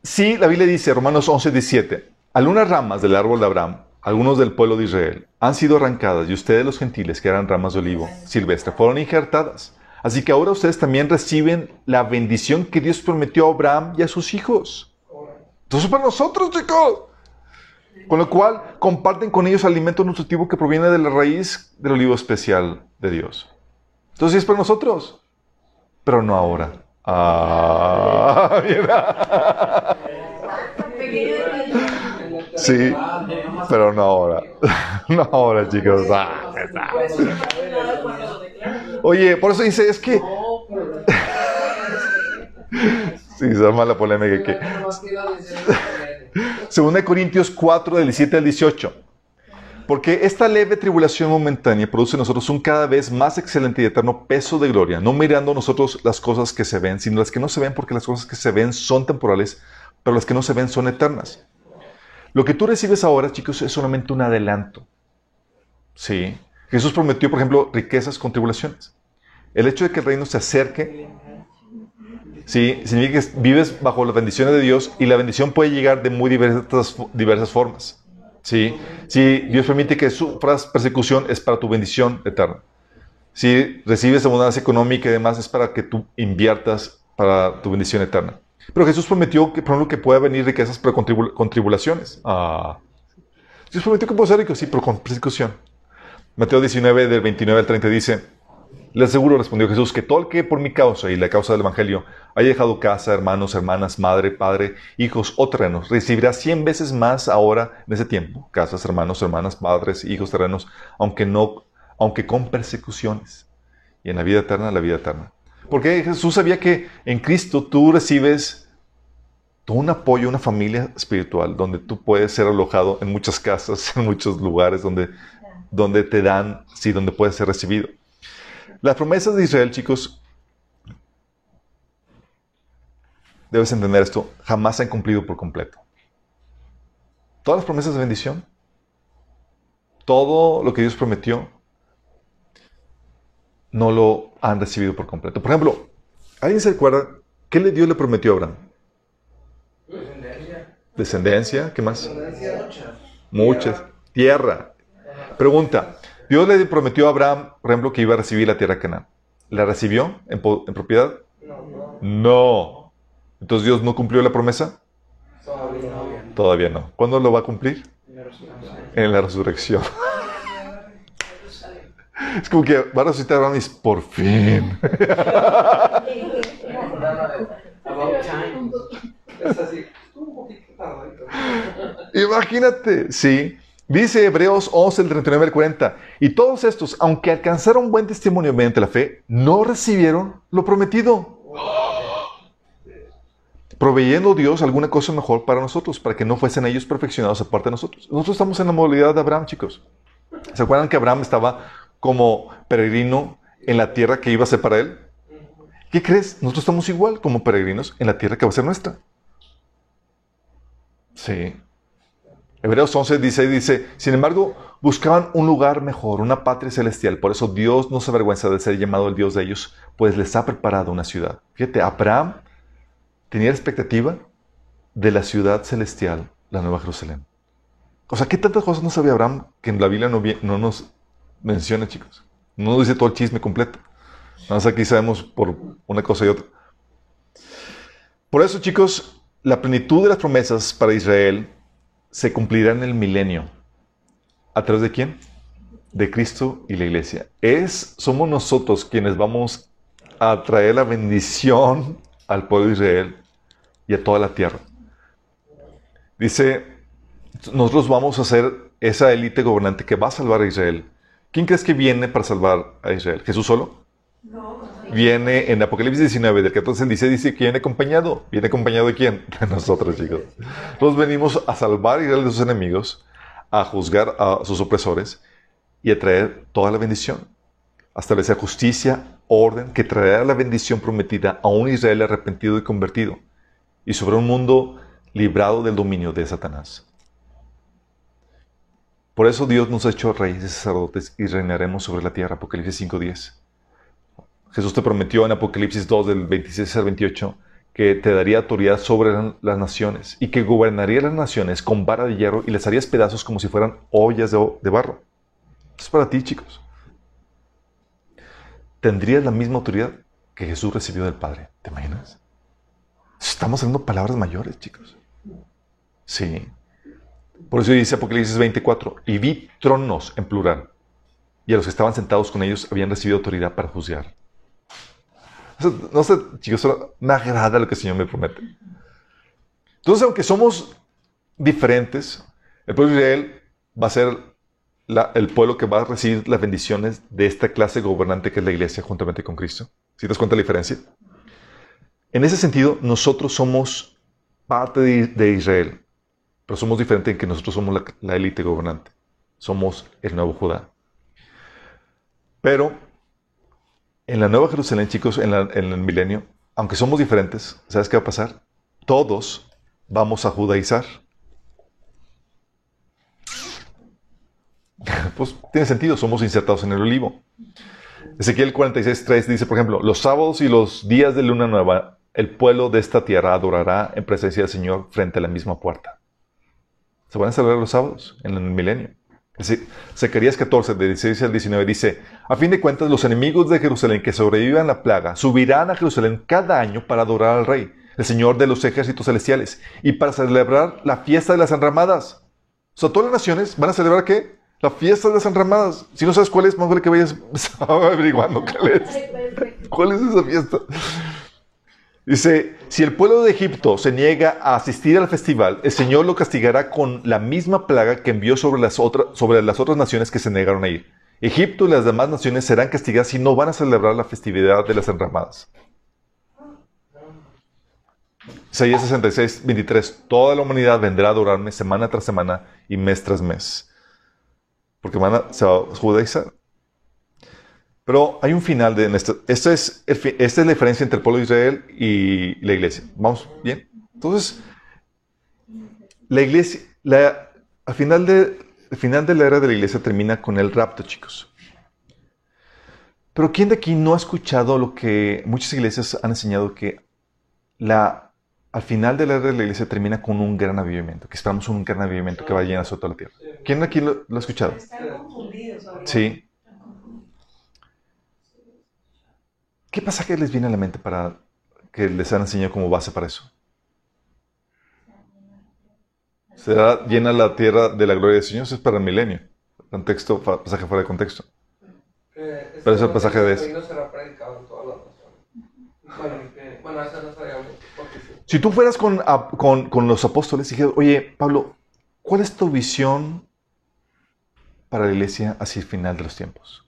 sí, la Biblia dice, Romanos 11, 17, algunas ramas del árbol de Abraham, algunos del pueblo de Israel, han sido arrancadas y ustedes los gentiles, que eran ramas de olivo silvestre, fueron injertadas. Así que ahora ustedes también reciben la bendición que Dios prometió a Abraham y a sus hijos. Entonces para nosotros, chicos. Con lo cual comparten con ellos alimento nutritivo que proviene de la raíz del olivo especial de Dios. Entonces es para nosotros, pero no ahora. Ah, Sí, pero no ahora. No ahora, chicos. Ah, Oye, por eso dice, es que... Sí, se llama la polémica que... Según Corintios 4, del 17 al 18. Porque esta leve tribulación momentánea produce en nosotros un cada vez más excelente y eterno peso de gloria, no mirando nosotros las cosas que se ven, sino las que no se ven, porque las cosas que se ven son temporales, pero las que no se ven son eternas. Lo que tú recibes ahora, chicos, es solamente un adelanto. Sí. Jesús prometió, por ejemplo, riquezas con tribulaciones. El hecho de que el reino se acerque, sí, significa que vives bajo las bendiciones de Dios y la bendición puede llegar de muy diversas, diversas formas. Sí. Si Dios permite que sufras persecución, es para tu bendición eterna. Si recibes abundancia económica y demás, es para que tú inviertas para tu bendición eterna. Pero Jesús prometió que, por ejemplo, que pueda venir riquezas pero con, tribulaciones. Ah. Dios prometió que puede ser rico, sí, pero con persecución. Mateo 19, del 29 al 30 dice, le aseguro, respondió Jesús, que todo el que por mi causa y la causa del Evangelio haya dejado casa, hermanos, hermanas, madre, padre, hijos o terrenos, recibirá cien veces más ahora en ese tiempo, casas, hermanos, hermanas, padres, hijos, terrenos, aunque no, aunque con persecuciones. Y en la vida eterna, la vida eterna. Porque Jesús sabía que en Cristo tú recibes todo un apoyo, una familia espiritual, donde tú puedes ser alojado en muchas casas, en muchos lugares, donde, donde te dan, sí, donde puedes ser recibido. Las promesas de Israel, chicos, debes entender esto, jamás se han cumplido por completo. Todas las promesas de bendición, todo lo que Dios prometió, no lo han recibido por completo. Por ejemplo, ¿alguien se acuerda qué le Dios le prometió a Abraham? Descendencia. Descendencia, ¿qué más? Muchas. Tierra. Pregunta, Dios le prometió a Abraham, por ejemplo, que iba a recibir la tierra Canaán. ¿La recibió en, propiedad? No. No. Entonces Dios no cumplió la promesa. Todavía no. ¿Cuándo lo va a cumplir? En la resurrección. Es como que va a resucitar a mis por fin. Imagínate, sí. Dice Hebreos 11, el 39 al 40. Y todos estos, aunque alcanzaron buen testimonio mediante la fe, no recibieron lo prometido. Proveyendo Dios alguna cosa mejor para nosotros, para que no fuesen ellos perfeccionados aparte de nosotros. Nosotros estamos en la modalidad de Abraham, chicos. ¿Se acuerdan que Abraham estaba como peregrino en la tierra que iba a ser para él? ¿Qué crees? Nosotros estamos igual como peregrinos en la tierra que va a ser nuestra. Sí. Hebreos 11 dice, dice, sin embargo, buscaban un lugar mejor, una patria celestial. Por eso Dios no se avergüenza de ser llamado el Dios de ellos, pues les ha preparado una ciudad. Fíjate, Abraham tenía la expectativa de la ciudad celestial, la Nueva Jerusalén. O sea, ¿qué tantas cosas no sabía Abraham que en la Biblia no, no nos menciona, chicos. No dice todo el chisme completo. Nada más aquí sabemos por una cosa y otra. Por eso, chicos, la plenitud de las promesas para Israel se cumplirá en el milenio. ¿A través de quién? De Cristo y la iglesia. Es, somos nosotros quienes vamos a traer la bendición al pueblo de Israel y a toda la tierra. Dice, nosotros vamos a ser esa élite gobernante que va a salvar a Israel ¿Quién crees que viene para salvar a Israel? ¿Jesús solo? No. Viene en Apocalipsis 19, del 14 al 16, dice que viene acompañado. ¿Viene acompañado de quién? De nosotros, chicos. Nosotros venimos a salvar Israel de sus enemigos, a juzgar a sus opresores y a traer toda la bendición. A establecer justicia, orden, que traerá la bendición prometida a un Israel arrepentido y convertido. Y sobre un mundo librado del dominio de Satanás. Por eso Dios nos ha hecho reyes y sacerdotes y reinaremos sobre la tierra. Apocalipsis 5.10. Jesús te prometió en Apocalipsis 2 del 26 al 28 que te daría autoridad sobre las naciones y que gobernaría las naciones con vara de hierro y les harías pedazos como si fueran ollas de, barro. Es para ti, chicos. Tendrías la misma autoridad que Jesús recibió del Padre. ¿Te imaginas? Estamos hablando palabras mayores, chicos. Sí. Por eso dice Apocalipsis 24, y vi tronos en plural, y a los que estaban sentados con ellos habían recibido autoridad para juzgar. No sé, chicos, me agrada lo que el Señor me promete. Entonces, aunque somos diferentes, el pueblo de Israel va a ser el pueblo que va a recibir las bendiciones de esta clase gobernante que es la iglesia juntamente con Cristo. ¿Sí te das cuenta la diferencia? En ese sentido, nosotros somos parte de Israel. Pero somos diferentes en que nosotros somos la, élite gobernante. Somos el nuevo Judá. Pero en la Nueva Jerusalén, chicos, en, el milenio, aunque somos diferentes, ¿sabes qué va a pasar? Todos vamos a judaizar. Pues tiene sentido, somos insertados en el olivo. Ezequiel 46.3 dice, por ejemplo, los sábados y los días de luna nueva, el pueblo de esta tierra adorará en presencia del Señor frente a la misma puerta. Se van a celebrar los sábados en el milenio. Zacarías 14, de 16 al 19 dice, a fin de cuentas los enemigos de Jerusalén que sobrevivan la plaga subirán a Jerusalén cada año para adorar al rey, el Señor de los ejércitos celestiales, y para celebrar la fiesta de las enramadas. O sea, todas las naciones van a celebrar qué? La fiesta de las enramadas. Si no sabes cuál es, más vale que vayas averiguando cuál es. ¿Cuál es esa fiesta? Dice, si el pueblo de Egipto se niega a asistir al festival, el Señor lo castigará con la misma plaga que envió sobre las, sobre las otras naciones que se negaron a ir. Egipto y las demás naciones serán castigadas si no van a celebrar la festividad de las enramadas. Isaías 66, 23. Toda la humanidad vendrá a adorarme semana tras semana y mes tras mes. Porque van a, se va a judaizar. Pero hay un final de esto. Esta es, esta es la diferencia entre el pueblo de Israel y la iglesia. ¿Vamos bien? Entonces, la iglesia, la, al final de, el final de la era de la iglesia termina con el rapto, chicos. Pero ¿quién de aquí no ha escuchado lo que muchas iglesias han enseñado que la, al final de la era de la iglesia termina con un gran avivamiento, que esperamos un gran avivamiento que va a llenar toda la tierra? ¿Quién de aquí lo, lo ha escuchado? Sí. ¿Qué pasaje les viene a la mente para que les han enseñado como base para eso? Será llena la tierra de la gloria del Señor, eso es para el milenio. Contexto, pasaje fuera de contexto. Eh, Pero es el pasaje de eso. Si tú fueras con, a- con- con los apóstoles y dijeras, oye, Pablo, ¿cuál es tu visión para la iglesia hacia el final de los tiempos?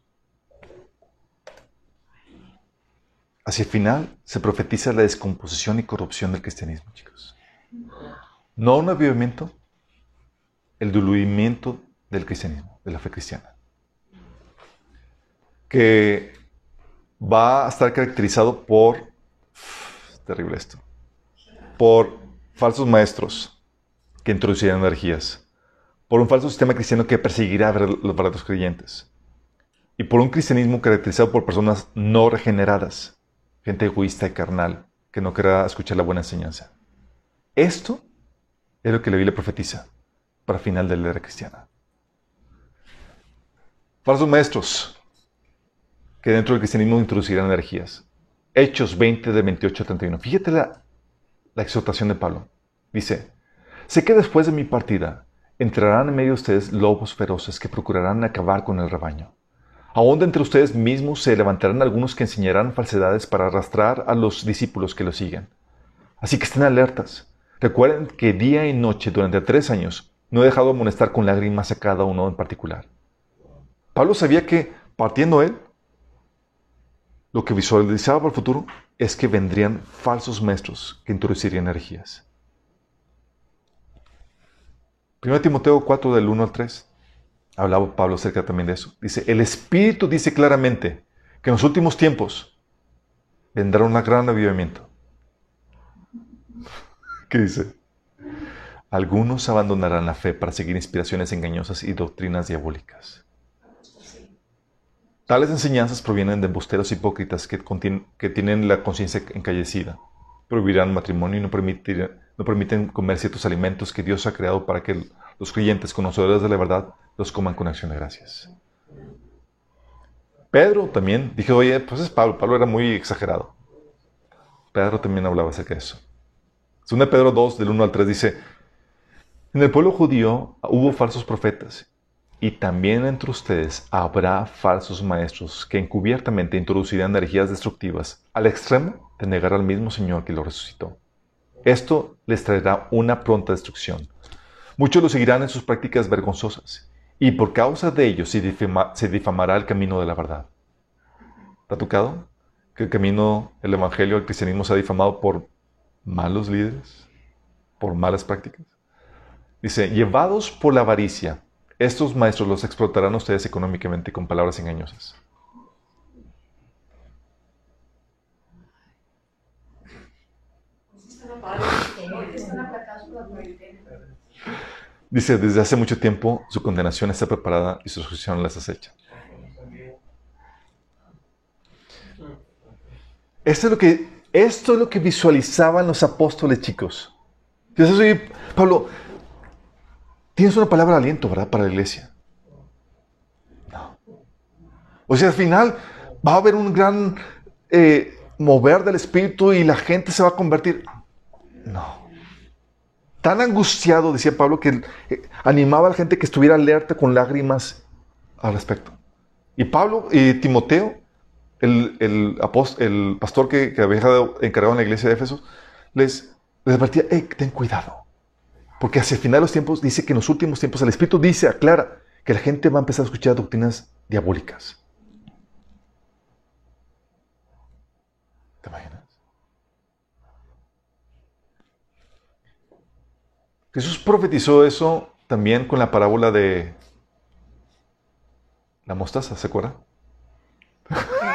Hacia el final se profetiza la descomposición y corrupción del cristianismo, chicos. No un avivamiento, el diluimiento del cristianismo, de la fe cristiana. Que va a estar caracterizado por... terrible esto por falsos maestros que introducirán energías, por un falso sistema cristiano que perseguirá a los verdaderos creyentes, y por un cristianismo caracterizado por personas no regeneradas, gente egoísta y carnal, que no querrá escuchar la buena enseñanza. Esto es lo que la Biblia profetiza para final de la era cristiana. Falsos maestros que dentro del cristianismo introducirán energías. Hechos 20 de 28 a 31. Fíjate la, la exhortación de Pablo. Dice, sé que después de mi partida entrarán en medio de ustedes lobos feroces que procurarán acabar con el rebaño. Aún de entre ustedes mismos se levantarán algunos que enseñarán falsedades para arrastrar a los discípulos que lo sigan. Así que estén alertas. Recuerden que día y noche durante tres años no he dejado de amonestar con lágrimas a cada uno en particular. Pablo sabía que, partiendo él, lo que visualizaba para el futuro es que vendrían falsos maestros que introducirían energías. 1 Timoteo 4 del 1 al 3. Hablaba Pablo acerca también de eso. Dice, el Espíritu dice claramente que en los últimos tiempos vendrá un gran avivamiento. ¿Qué dice? Algunos abandonarán la fe para seguir inspiraciones engañosas y doctrinas diabólicas. Tales enseñanzas provienen de embusteros hipócritas que, tienen la conciencia encallecida. Prohibirán matrimonio y no, no permiten comer ciertos alimentos que Dios ha creado para que los creyentes, conocedores de la verdad, los coman con acción de gracias. Pedro también dijo, oye, pues es Pablo. Pablo era muy exagerado. Pedro también hablaba acerca de eso. Segunda Pedro 2, del 1 al 3 dice, en el pueblo judío hubo falsos profetas y también entre ustedes habrá falsos maestros que encubiertamente introducirán energías destructivas al extremo de negar al mismo Señor que lo resucitó. Esto les traerá una pronta destrucción. Muchos lo seguirán en sus prácticas vergonzosas y por causa de difama- se difamará el camino de la verdad. ¿Te ha tocado que el camino, el evangelio, el cristianismo se ha difamado por malos líderes, por malas prácticas? Dice, llevados por la avaricia, estos maestros los explotarán a ustedes económicamente con palabras engañosas. Dice, desde hace mucho tiempo su condenación está preparada y su resurrección las acecha. Esto es lo que, esto es lo que visualizaban los apóstoles, chicos. Pablo, tienes una palabra aliento, ¿verdad? Para la iglesia. No. O sea, al final va a haber un gran eh, mover del Espíritu y la gente se va a convertir. No. Tan angustiado, decía Pablo, que eh, animaba a la gente que estuviera alerta con lágrimas al respecto. Y Pablo y Timoteo el, pastor que, había encargado en la iglesia de Éfeso, les, les advertía, ten cuidado. Porque hacia el final de los tiempos dice que en los últimos tiempos el Espíritu dice, aclara, que la gente va a empezar a escuchar doctrinas diabólicas. ¿Te imaginas? Jesús profetizó eso también con la parábola de la mostaza, ¿se acuerdan?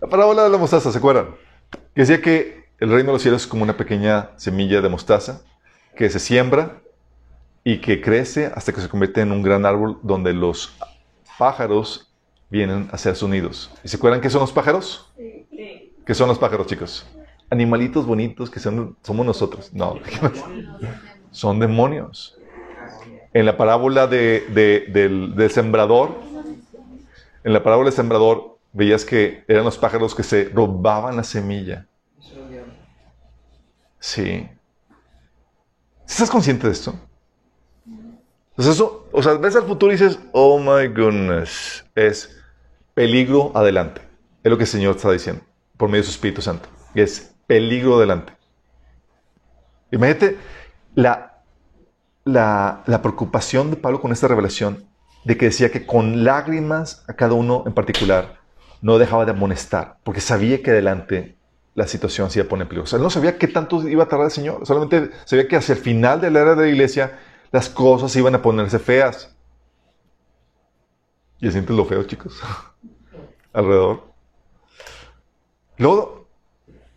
La parábola de la mostaza, ¿se acuerdan? Que decía que el reino de los cielos es como una pequeña semilla de mostaza que se siembra y que crece hasta que se convierte en un gran árbol donde los pájaros vienen a ser sonidos. ¿Y se acuerdan qué son los pájaros? Sí. ¿Qué son los pájaros, chicos? Animalitos bonitos que son, somos nosotros. No, son demonios. En la parábola del, del sembrador, en la parábola del sembrador, veías que eran los pájaros que se robaban la semilla. Sí. ¿Estás consciente de esto? Entonces eso, o sea, ves al futuro y dices, oh my goodness, es peligro adelante. Es lo que el Señor está diciendo por medio de su Espíritu Santo. Es peligro adelante. Imagínate la, la, la preocupación de Pablo con esta revelación de que decía que con lágrimas a cada uno en particular no dejaba de amonestar, porque sabía que adelante la situación se iba a poner peligrosa. Él no sabía qué tanto iba a tardar el Señor, solamente sabía que hacia el final de la era de la iglesia las cosas iban a ponerse feas. ¿Y sientes lo feo, chicos? Alrededor. Luego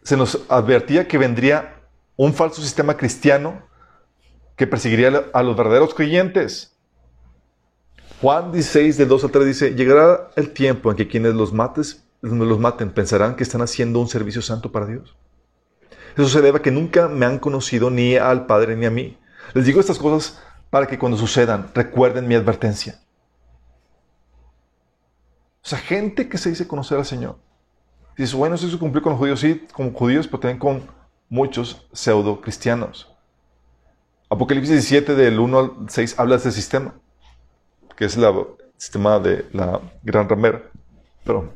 se nos advertía que vendría un falso sistema cristiano que perseguiría a los verdaderos creyentes. Juan 16, del 2 al 3 dice, llegará el tiempo en que quienes los, mates, los maten pensarán que están haciendo un servicio santo para Dios. Eso se debe a que nunca me han conocido ni al Padre ni a mí. Les digo estas cosas para que cuando sucedan recuerden mi advertencia. O sea, gente que se dice conocer al Señor. Dice, bueno, eso cumplió con los judíos, sí, con judíos, pero también con muchos pseudo cristianos. Apocalipsis 17 del 1 al 6 habla de este sistema que es el sistema de la gran ramera. Pero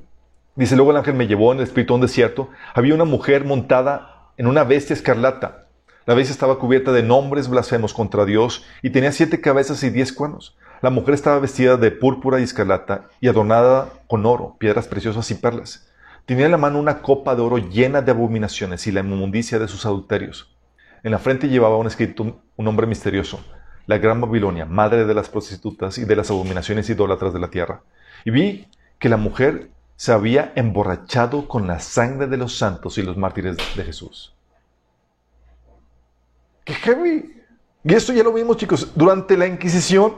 dice, luego el ángel me llevó en el espíritu a un desierto. Había una mujer montada en una bestia escarlata. La bestia estaba cubierta de nombres blasfemos contra Dios y tenía siete cabezas y diez cuernos. La mujer estaba vestida de púrpura y escarlata y adornada con oro, piedras preciosas y perlas. Tenía en la mano una copa de oro llena de abominaciones y la inmundicia de sus adulterios. En la frente llevaba un escrito un nombre misterioso, la gran Babilonia, madre de las prostitutas y de las abominaciones idólatras de la tierra. Y vi que la mujer se había emborrachado con la sangre de los santos y los mártires de Jesús. ¡Qué heavy! Y esto ya lo vimos, chicos. Durante la Inquisición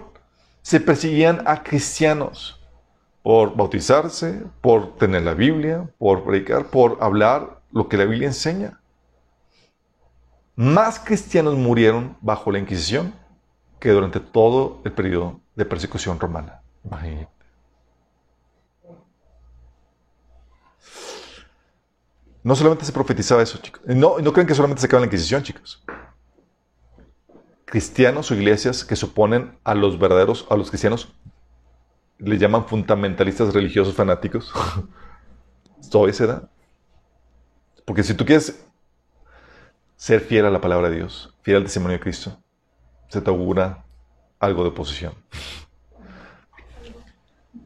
se perseguían a cristianos por bautizarse, por tener la Biblia, por predicar, por hablar lo que la Biblia enseña. Más cristianos murieron bajo la Inquisición que durante todo el periodo de persecución romana. Imagínate. No solamente se profetizaba eso, chicos. No, no creen que solamente se acaba la Inquisición, chicos. Cristianos o iglesias que se oponen a los verdaderos, a los cristianos, le llaman fundamentalistas religiosos fanáticos. Todavía se da. Porque si tú quieres ser fiel a la palabra de Dios, fiel al testimonio de Cristo, se te augura algo de oposición.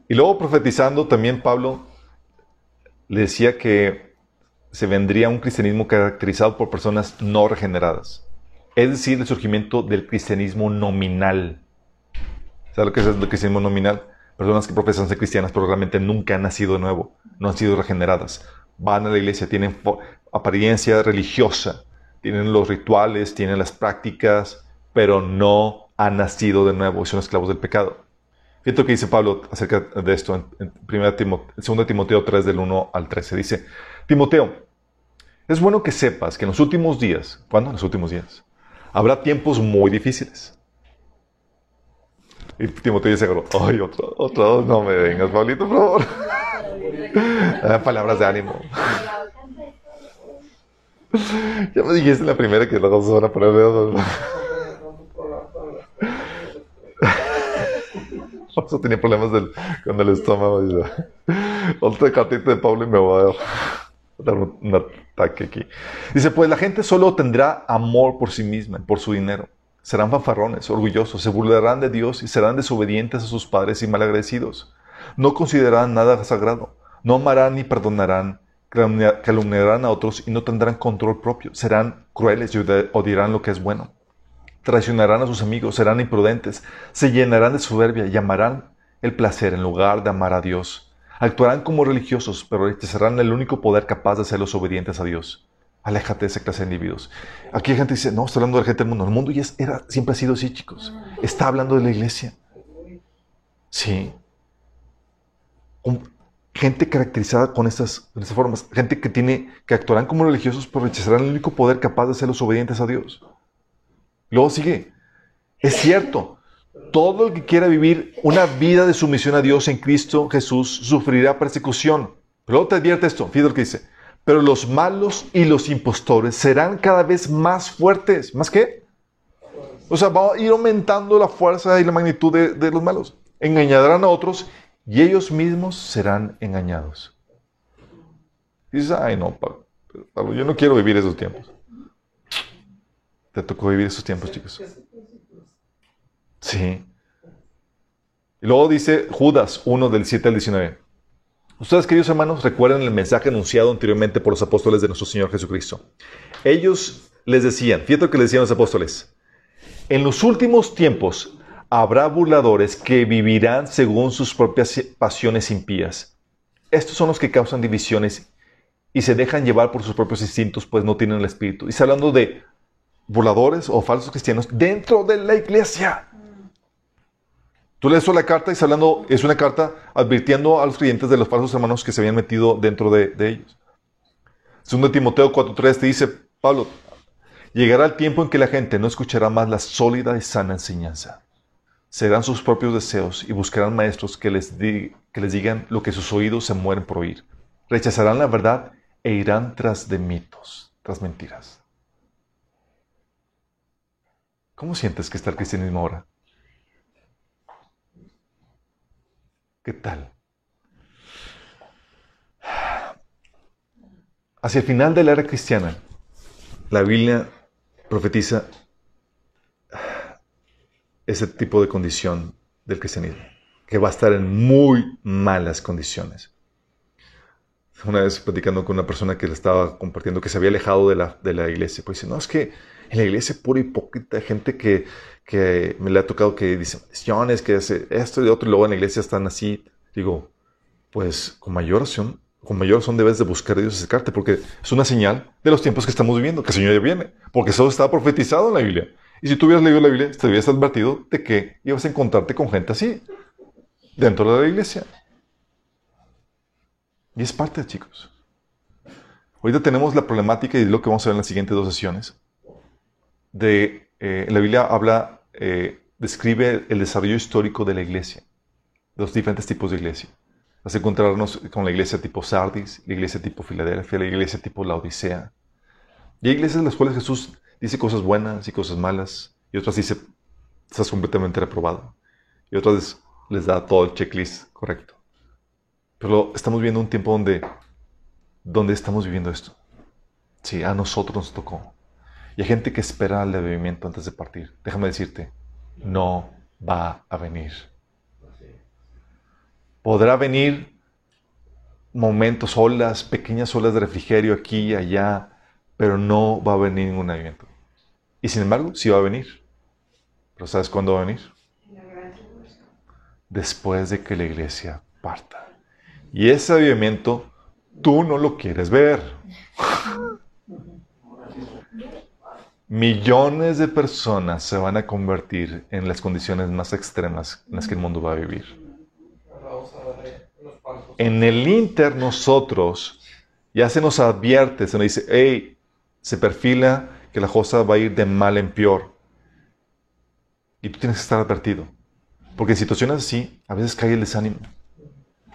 Y luego profetizando también Pablo le decía que se vendría un cristianismo caracterizado por personas no regeneradas. Es decir, el surgimiento del cristianismo nominal. ¿Sabes lo que es el cristianismo nominal? Personas que profesan ser cristianas, pero realmente nunca han nacido de nuevo, no han sido regeneradas. Van a la iglesia, tienen apariencia religiosa, tienen los rituales, tienen las prácticas, pero no han nacido de nuevo son esclavos del pecado. Fíjate lo que dice Pablo acerca de esto en, 2 Timoteo 3 del 1 al 13. Dice, Timoteo, es bueno que sepas que en los últimos días, ¿cuándo? En los últimos días, habrá tiempos muy difíciles. Y Timoteo dice, ay, otro, otro, no me vengas, Pablito, por favor. Ah, palabras de ánimo. ya me dijiste la primera que luego se van a poner dedos. Vamos a tener problemas con el estómago. Otra cartita de Pablo y me voy a dar un, ataque aquí. Dice, pues la gente solo tendrá amor por sí misma, por su dinero. Serán fanfarrones, orgullosos, se burlarán de Dios y serán desobedientes a sus padres y malagradecidos. No considerarán nada sagrado, no amarán ni perdonarán, calumniarán a otros y no tendrán control propio. Serán crueles y odiarán lo que es bueno. Traicionarán a sus amigos, serán imprudentes, se llenarán de soberbia y amarán el placer en lugar de amar a Dios. Actuarán como religiosos, pero rechazarán el único poder capaz de hacerlos obedientes a Dios. Aléjate de esa clase de individuos. Aquí hay gente que dice, no, está hablando de la gente del mundo. El mundo ya era, siempre ha sido así, chicos. Está hablando de la iglesia. Sí gente caracterizada con estas, formas, gente que tiene que actuarán como religiosos, pero rechazarán el único poder capaz de los obedientes a Dios. Luego sigue, es cierto, todo el que quiera vivir una vida de sumisión a Dios en Cristo Jesús sufrirá persecución. Pero luego te advierte esto, fíjate lo que dice, pero los malos y los impostores serán cada vez más fuertes. ¿Más qué? O sea, va a ir aumentando la fuerza y la magnitud de, los malos. Engañarán a otros y ellos mismos serán engañados. Dices, ay no, Pablo, yo no quiero vivir esos tiempos. Te tocó vivir esos tiempos, chicos. Sí. Y luego dice Judas 1 del 7 al 19. Ustedes, queridos hermanos, recuerden el mensaje anunciado anteriormente por los apóstoles de nuestro Señor Jesucristo. Ellos les decían, fíjate lo que les decían los apóstoles, en los últimos tiempos habrá burladores que vivirán según sus propias pasiones impías. Estos son los que causan divisiones y se dejan llevar por sus propios instintos, pues no tienen el espíritu. Y está hablando de burladores o falsos cristianos dentro de la iglesia. Tú lees la carta y está es una carta advirtiendo a los creyentes de los falsos hermanos que se habían metido dentro de, de ellos. Segundo Timoteo 4.3 te dice, Pablo, llegará el tiempo en que la gente no escuchará más la sólida y sana enseñanza serán sus propios deseos y buscarán maestros que les, que les digan lo que sus oídos se mueren por oír. Rechazarán la verdad e irán tras de mitos, tras mentiras. ¿Cómo sientes que está el cristianismo ahora? ¿Qué tal? Hacia el final de la era cristiana, la Biblia profetiza ese tipo de condición del cristianismo, que va a estar en muy malas condiciones. Una vez platicando con una persona que le estaba compartiendo que se había alejado de la, de la iglesia, pues dice, no, es que en la iglesia pura hipócrita, gente que, que me le ha tocado que dice maldiciones, que hace esto y otro, y luego en la iglesia están así. Digo, pues con mayor razón, con mayor razón debes de buscar a Dios acercarte, porque es una señal de los tiempos que estamos viviendo, que el Señor ya viene, porque eso está profetizado en la Biblia. Y si tú hubieras leído la Biblia, te hubieras advertido de que ibas a encontrarte con gente así dentro de la iglesia. Y es parte, chicos. Ahorita tenemos la problemática y lo que vamos a ver en las siguientes dos sesiones. De, eh, la Biblia habla, eh, describe el desarrollo histórico de la iglesia, de los diferentes tipos de iglesia. Vas a encontrarnos con la iglesia tipo Sardis, la iglesia tipo Filadelfia, la iglesia tipo La Odisea. Y hay iglesias en las cuales Jesús dice cosas buenas y cosas malas, y otras dice, estás completamente reprobado, y otras les da todo el checklist correcto. Pero estamos viviendo un tiempo donde, donde estamos viviendo esto. Sí, a nosotros nos tocó. Y hay gente que espera el avivamiento antes de partir. Déjame decirte, no va a venir. Podrá venir momentos, olas, pequeñas olas de refrigerio aquí y allá, pero no va a venir ningún avivamiento. Y sin embargo, sí va a venir. Pero ¿sabes cuándo va a venir? Después de que la iglesia parta. Y ese avivamiento tú no lo quieres ver. Millones de personas se van a convertir en las condiciones más extremas en las que el mundo va a vivir. En el Inter nosotros ya se nos advierte, se nos dice, hey, se perfila que la cosa va a ir de mal en peor. Y tú tienes que estar advertido. Porque en situaciones así, a veces cae el desánimo.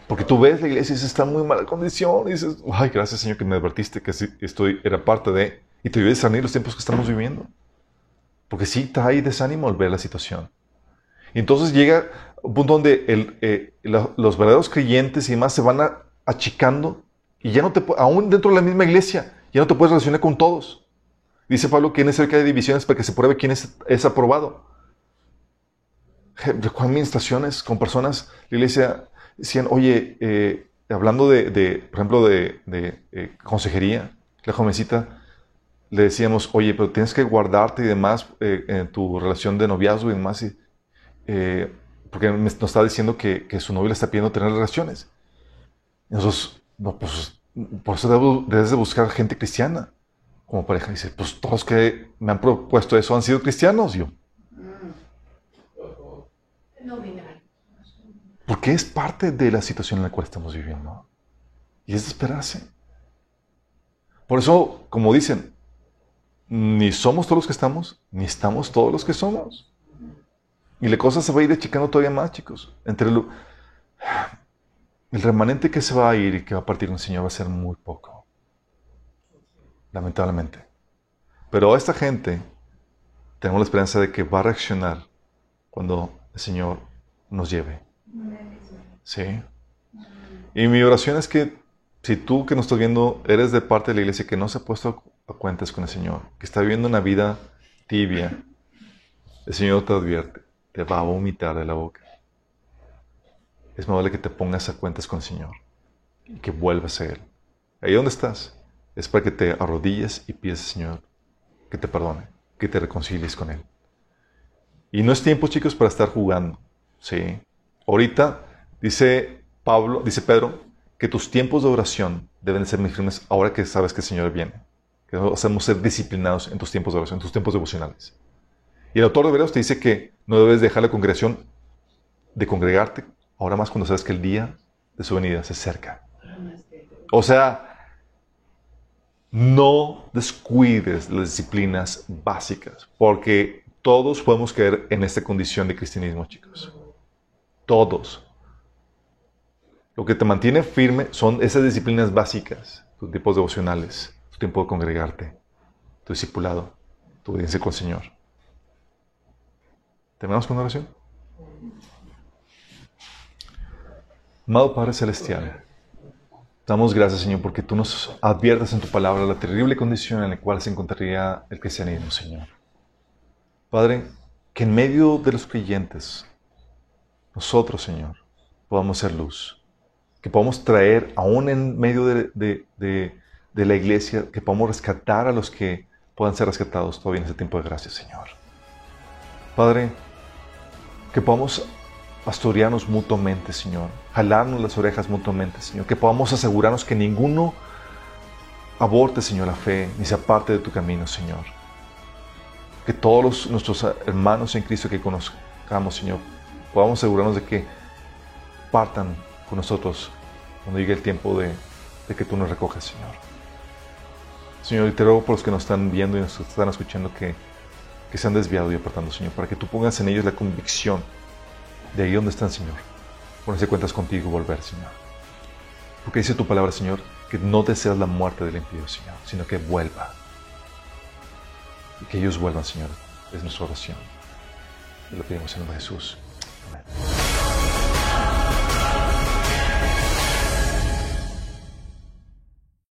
Porque tú ves la iglesia y dices, está en muy mala condición. Y dices, ay, gracias Señor que me advertiste que estoy, era parte de... Y te ayuda a discernir los tiempos que estamos viviendo. Porque sí trae desánimo al ver la situación. Y entonces llega un punto donde eh, los verdaderos creyentes y demás se van achicando y ya no te, aún dentro de la misma iglesia, ya no te puedes relacionar con todos. Dice Pablo que necesario que haya divisiones para que se pruebe quién es, es aprobado. Recuerdo administraciones con personas, la iglesia decían, oye, eh, hablando de, de, por ejemplo, de, de, eh, consejería, la jovencita, le decíamos, oye, pero tienes que guardarte y demás eh, en tu relación de noviazgo y demás, y, eh, porque nos está diciendo que, que su novio le está pidiendo tener relaciones. Y nosotros, no, pues, por eso debo- debes de buscar gente cristiana como pareja. Dice, pues todos que me han propuesto eso han sido cristianos. Y yo, No binario. porque es parte de la situación en la cual estamos viviendo. Y es de esperarse. Por eso, como dicen, ni somos todos los que estamos, ni estamos todos los que somos. Y la cosa se va a ir achicando todavía más, chicos. Entre lo- el remanente que se va a ir y que va a partir un Señor va a ser muy poco. Lamentablemente. Pero esta gente, tenemos la esperanza de que va a reaccionar cuando el Señor nos lleve. Sí. Y mi oración es que si tú que nos estás viendo eres de parte de la iglesia que no se ha puesto a cuentas con el Señor, que está viviendo una vida tibia, el Señor te advierte, te va a vomitar de la boca. Es más vale que te pongas a cuentas con el Señor y que vuelvas a Él. Ahí donde estás es para que te arrodilles y pides al Señor que te perdone, que te reconcilies con Él. Y no es tiempo, chicos, para estar jugando. Sí. Ahorita dice Pablo, dice Pedro, que tus tiempos de oración deben ser muy firmes ahora que sabes que el Señor viene. Que debemos ser disciplinados en tus tiempos de oración, en tus tiempos devocionales. Y el autor de Hebreos te dice que no debes dejar la congregación de congregarte, ahora más cuando sabes que el día de su venida se acerca. O sea, no descuides las disciplinas básicas, porque todos podemos caer en esta condición de cristianismo, chicos. Todos. Lo que te mantiene firme son esas disciplinas básicas, tus tipos devocionales, tu tiempo de congregarte, tu discipulado, tu obediencia con el Señor. ¿Terminamos con una oración? Amado Padre Celestial, damos gracias, Señor, porque tú nos adviertes en tu palabra la terrible condición en la cual se encontraría el cristianismo, Señor. Padre, que en medio de los creyentes, nosotros, Señor, podamos ser luz. Que podamos traer, aún en medio de, de- la iglesia, que podamos rescatar a los que puedan ser rescatados todavía en este tiempo de gracia, Señor. Padre, que podamos pastorearnos mutuamente, Señor. Jalarnos las orejas mutuamente, Señor. Que podamos asegurarnos que ninguno aborte, Señor, la fe, ni se aparte de tu camino, Señor. Que todos los- nuestros hermanos en Cristo que conozcamos, Señor, podamos asegurarnos de que partan con nosotros cuando llegue el tiempo de, que tú nos recojas, Señor. Señor, y te ruego por los que nos están viendo y nos están escuchando que, que se han desviado y apartando, Señor, para que tú pongas en ellos la convicción de ahí donde están, Señor. Ponerse cuentas contigo y volver, Señor. Porque dice tu palabra, Señor, que no deseas la muerte del impío, Señor, sino que vuelva. Y que ellos vuelvan, Señor. Es nuestra oración. Y lo pedimos en el nombre de Jesús. Amén.